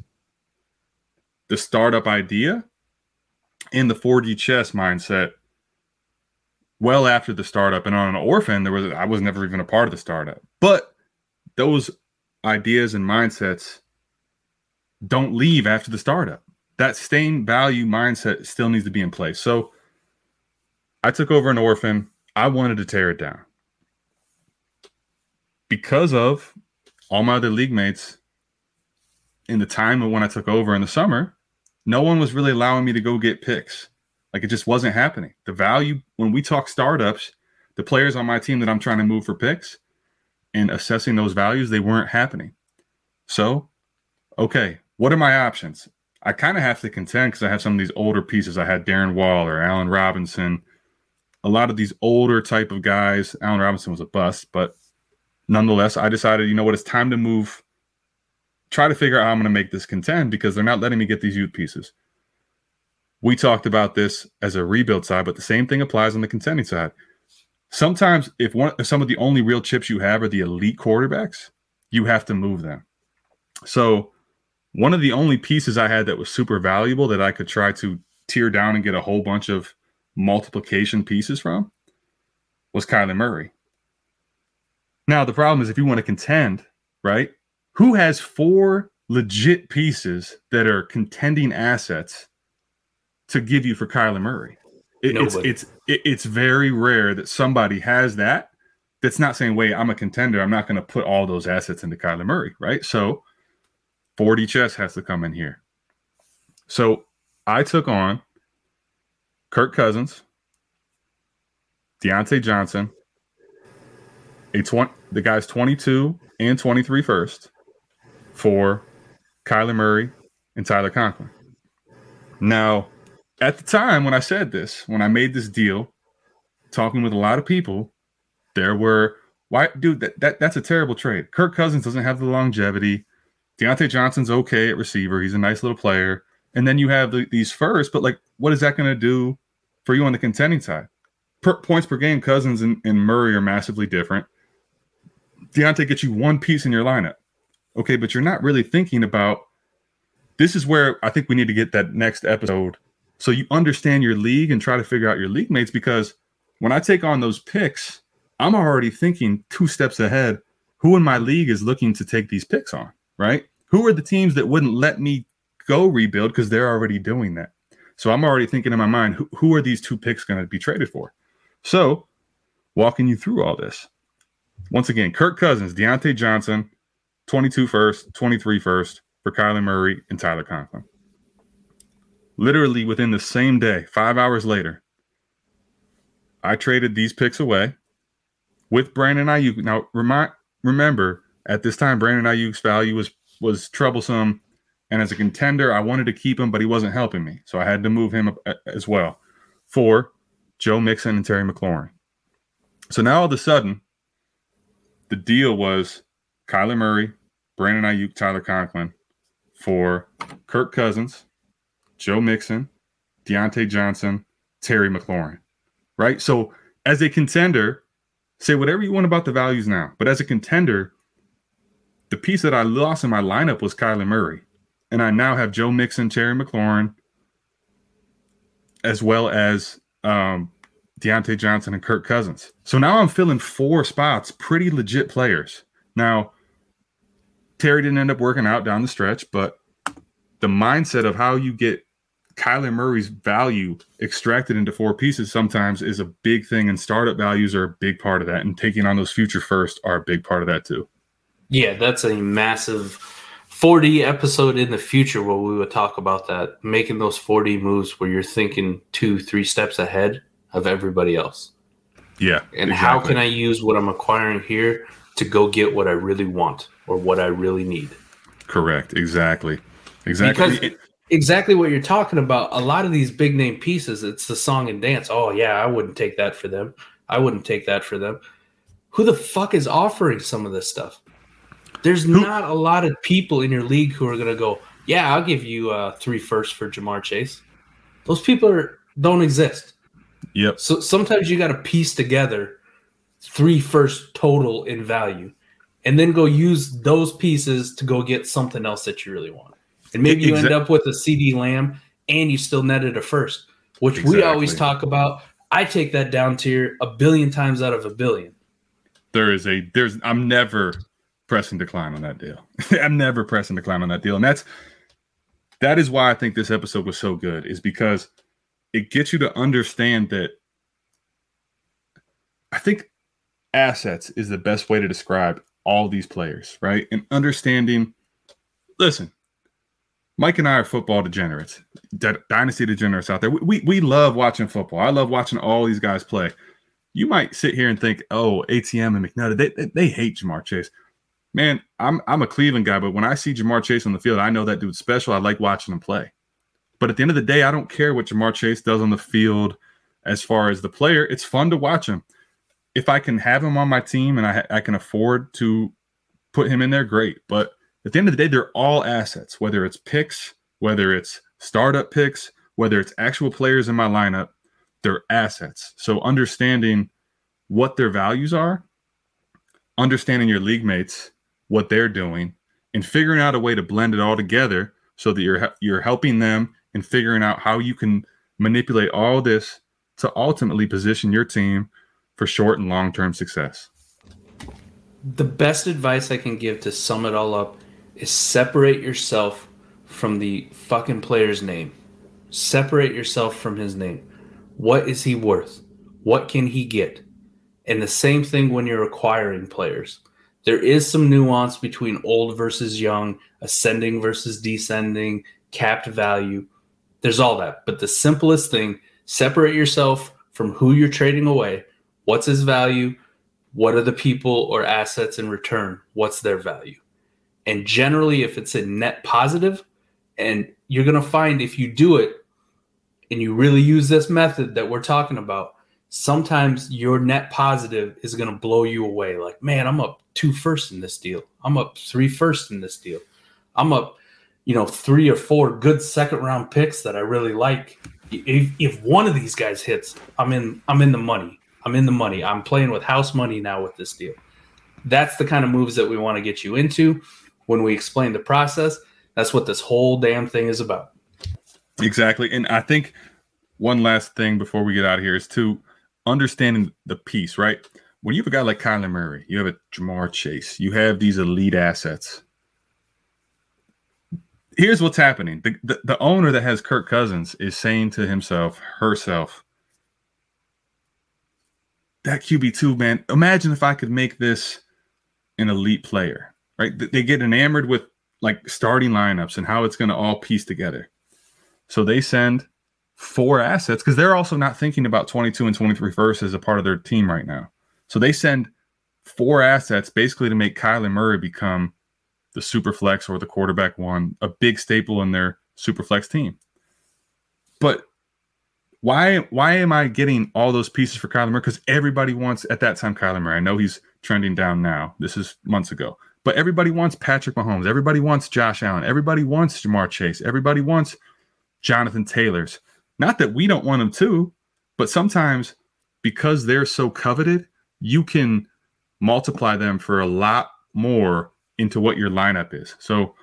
the startup idea in the 4D chess mindset well after the startup and on an orphan there was I was never even a part of the startup but those ideas and mindsets don't leave after the startup that same value mindset still needs to be in place so I took over an orphan I wanted to tear it down because of all my other league mates in the time of when I took over in the summer, no one was really allowing me to go get picks. Like it just wasn't happening. The value when we talk startups, the players on my team that I'm trying to move for picks and assessing those values, they weren't happening. So, okay, what are my options? I kind of have to contend because I have some of these older pieces. I had Darren Waller, Allen Robinson, a lot of these older type of guys. Allen Robinson was a bust, but nonetheless, I decided, you know what, it's time to move, try to figure out how I'm going to make this contend because they're not letting me get these youth pieces. We talked about this as a rebuild side, but the same thing applies on the contending side. Sometimes, if one, if some of the only real chips you have are the elite quarterbacks, you have to move them. So, one of the only pieces I had that was super valuable that I could try to tear down and get a whole bunch of multiplication pieces from was Kyler Murray. Now, the problem is if you want to contend, right? Who has four legit pieces that are contending assets to give you for Kyler Murray? It- it's it's it- it's very rare that somebody has that. That's not saying, "Wait, I'm a contender. I'm not going to put all those assets into Kyler Murray." Right? So, 4D chess has to come in here. So, I took on Kirk Cousins, Diontae Johnson, a 20 the guy's 22 and 23 first for Kyler Murray and Tyler Conklin. Now, at the time when I said this, when I made this deal, talking with a lot of people, there were why dude that, that that's a terrible trade. Kirk Cousins doesn't have the longevity. Diontae Johnson's okay at receiver. He's a nice little player. And then you have the, these first, but like, what is that going to do for you on the contending side? Per, points per game, Cousins and, and Murray are massively different. Diontae gets you one piece in your lineup. Okay, but you're not really thinking about this is where I think we need to get that next episode so you understand your league and try to figure out your league mates because when I take on those picks, I'm already thinking two steps ahead. Who in my league is looking to take these picks on, right? Who are the teams that wouldn't let me go rebuild because they're already doing that? So I'm already thinking in my mind, who, who are these two picks going to be traded for? So walking you through all this. Once again, Kirk Cousins, Diontae Johnson, 22 first, 23 first for Kyler Murray and Tyler Conklin. Literally within the same day, five hours later, I traded these picks away with Brandon Aiyuk. Now, remind, remember, at this time, Brandon Aiyuk's value was was troublesome, and as a contender, I wanted to keep him, but he wasn't helping me, so I had to move him uh, as well for Joe Mixon and Terry McLaurin. So now all of a sudden, the deal was Kyler Murray, Brandon Aiyuk, Tyler Conklin for Kirk Cousins, Joe Mixon, Diontae Johnson, Terry McLaurin. Right. So as a contender, say whatever you want about the values now, but as a contender, the piece that I lost in my lineup was Kyler Murray. And I now have Joe Mixon, Terry McLaurin, as well as um, Diontae Johnson and Kirk Cousins. So now I'm filling four spots, pretty legit players. Now, Terry didn't end up working out down the stretch, but the mindset of how you get Kyler Murray's value extracted into four pieces sometimes is a big thing, and startup values are a big part of that. And taking on those future first are a big part of that too. Yeah, that's a massive 4D episode in the future where we would talk about that, making those 4D moves where you're thinking two, three steps ahead of everybody else. Yeah. And exactly. how can I use what I'm acquiring here to go get what I really want or what I really need? Correct. Exactly. Exactly. Because exactly what you're talking about. A lot of these big name pieces, it's the song and dance. Oh, yeah, I wouldn't take that for them. I wouldn't take that for them. Who the fuck is offering some of this stuff? There's who? not a lot of people in your league who are going to go, yeah, I'll give you uh, three firsts for Ja'Marr Chase. Those people are, don't exist. Yep. So sometimes you got to piece together three first total in value and then go use those pieces to go get something else that you really want. And maybe you end up with a CeeDee Lamb and you still netted a first, which exactly. we always talk about. I take that down tier a billion times out of a billion. There is a there's I'm never pressing decline on that deal. I'm never pressing decline on that deal. And that's that is why I think this episode was so good, is because it gets you to understand that I think assets is the best way to describe all these players, right? And understanding, listen, Mike and I are football degenerates, dynasty degenerates out there. We, we, we love watching football. I love watching all these guys play. You might sit here and think, oh, ATM and McNutt, they, they, they hate Ja'Marr Chase. Man, I'm I'm a Cleveland guy, but when I see Ja'Marr Chase on the field, I know that dude's special. I like watching him play. But at the end of the day, I don't care what Ja'Marr Chase does on the field as far as the player. It's fun to watch him. If I can have him on my team and I, I can afford to put him in there, great. But at the end of the day, they're all assets, whether it's picks, whether it's startup picks, whether it's actual players in my lineup, they're assets. So understanding what their values are, understanding your league mates, what they're doing, and figuring out a way to blend it all together so that you're you're helping them and figuring out how you can manipulate all this to ultimately position your team for short and long term success. The best advice I can give to sum it all up is separate yourself from the fucking player's name. Separate yourself from his name. What is he worth? What can he get? And the same thing when you're acquiring players. There is some nuance between old versus young, ascending versus descending, capped value. There's all that. But the simplest thing, separate yourself from who you're trading away. What's his value? What are the people or assets in return? What's their value? And generally, if it's a net positive, and you're going to find if you do it and you really use this method that we're talking about, sometimes your net positive is going to blow you away. Like, man, I'm up two first in this deal. I'm up three first in this deal. I'm up you know, three or four good second round picks that I really like. If, if one of these guys hits, I'm in I'm in the money. I'm in the money. I'm playing with house money now with this deal. That's the kind of moves that we want to get you into when we explain the process. That's what this whole damn thing is about. Exactly. And I think one last thing before we get out of here is to understanding the piece, right? When you have a guy like Kyler Murray, you have a Ja'Marr Chase, you have these elite assets here's what's happening. The, the, the owner that has Kirk Cousins is saying to himself, herself, that QB2, man, imagine if I could make this an elite player. Right? They get enamored with like starting lineups and how it's going to all piece together. So they send four assets because they're also not thinking about 22 and 23 first as a part of their team right now. So they send four assets basically to make Kyler Murray become the super flex or the quarterback one, a big staple in their super flex team. But why why am I getting all those pieces for Kyler Murray? Because everybody wants at that time Kyler Murray. I know he's trending down now. This is months ago. But everybody wants Patrick Mahomes. Everybody wants Josh Allen. Everybody wants Ja'Marr Chase. Everybody wants Jonathan Taylor's. Not that we don't want them too, but sometimes because they're so coveted, you can multiply them for a lot more into what your lineup is. So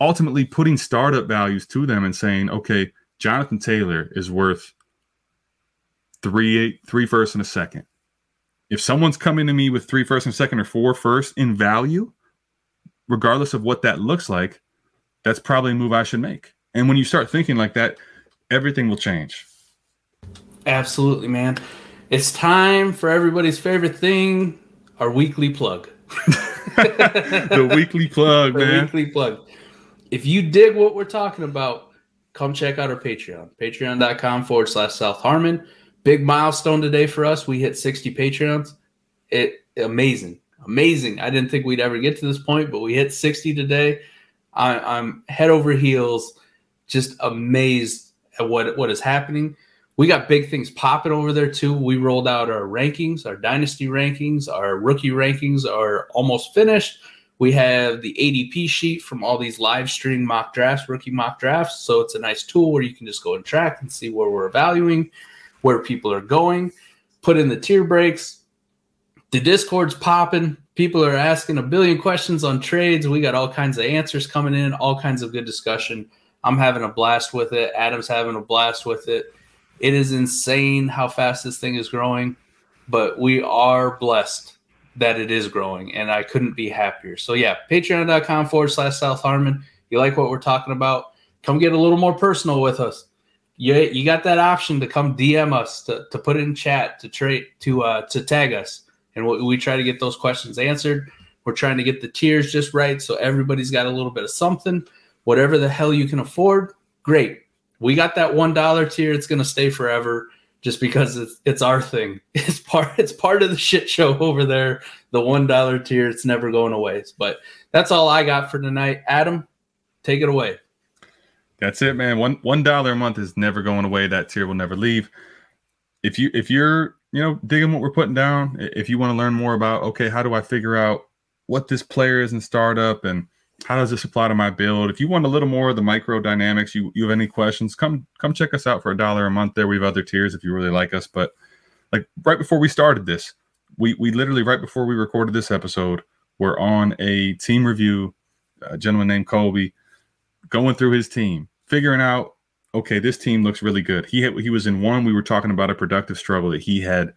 ultimately putting startup values to them and saying, okay, Jonathan Taylor is worth three three first and a second. If someone's coming to me with three first and second or four first in value, regardless of what that looks like, that's probably a move I should make. And when you start thinking like that, everything will change. Absolutely, man. It's time for everybody's favorite thing, our weekly plug. the weekly plug, the man. weekly plug. If you dig what we're talking about, come check out our Patreon. Patreon.com forward slash South Harmon. Big milestone today for us. We hit 60 Patreons. It amazing. Amazing. I didn't think we'd ever get to this point, but we hit 60 today. I, I'm head over heels, just amazed at what, what is happening. We got big things popping over there too. We rolled out our rankings, our dynasty rankings, our rookie rankings are almost finished. We have the ADP sheet from all these live stream mock drafts, rookie mock drafts. So it's a nice tool where you can just go and track and see where we're valuing, where people are going, put in the tier breaks. The Discord's popping. People are asking a billion questions on trades. We got all kinds of answers coming in, all kinds of good discussion. I'm having a blast with it. Adam's having a blast with it. It is insane how fast this thing is growing, but we are blessed that it is growing, and I couldn't be happier. So yeah, patreon.com forward slash South Harmon. You like what we're talking about? Come get a little more personal with us. You, you got that option to come DM us, to, to put in chat, to trade, to uh, to tag us, and we, we try to get those questions answered. We're trying to get the tiers just right, so everybody's got a little bit of something. Whatever the hell you can afford, great. We got that one dollar tier. It's gonna stay forever just because it's it's our thing. It's part it's part of the shit show over there. The one dollar tier, it's never going away. But that's all I got for tonight. Adam, take it away. That's it, man. One one dollar a month is never going away. That tier will never leave. If you if you're you know digging what we're putting down, if you want to learn more about okay, how do I figure out what this player is in startup and how does this apply to my build? If you want a little more of the micro dynamics, you you have any questions, come come check us out for a dollar a month. There we have other tiers if you really like us. But like right before we started this, we we literally right before we recorded this episode, we're on a team review. A gentleman named Colby going through his team, figuring out okay, this team looks really good. He had, he was in one. We were talking about a productive struggle that he had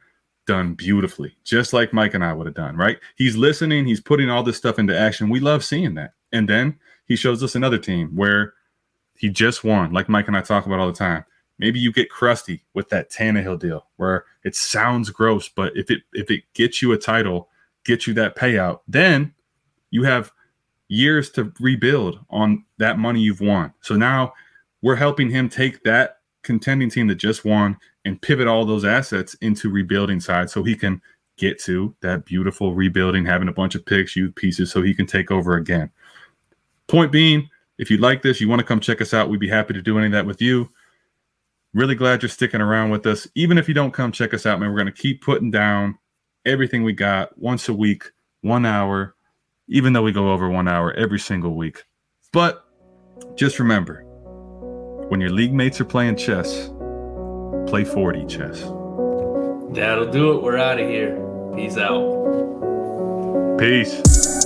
done beautifully, just like Mike and I would have done. Right? He's listening. He's putting all this stuff into action. We love seeing that. And then he shows us another team where he just won, like Mike and I talk about all the time. Maybe you get crusty with that Tannehill deal where it sounds gross, but if it if it gets you a title, gets you that payout, then you have years to rebuild on that money you've won. So now we're helping him take that contending team that just won and pivot all those assets into rebuilding side so he can get to that beautiful rebuilding, having a bunch of picks, youth pieces, so he can take over again. Point being, if you like this, you want to come check us out, we'd be happy to do any of that with you. Really glad you're sticking around with us. Even if you don't come check us out, man, we're going to keep putting down everything we got once a week, one hour, even though we go over one hour every single week. But just remember when your league mates are playing chess, play 4D chess. That'll do it. We're out of here. Peace out. Peace.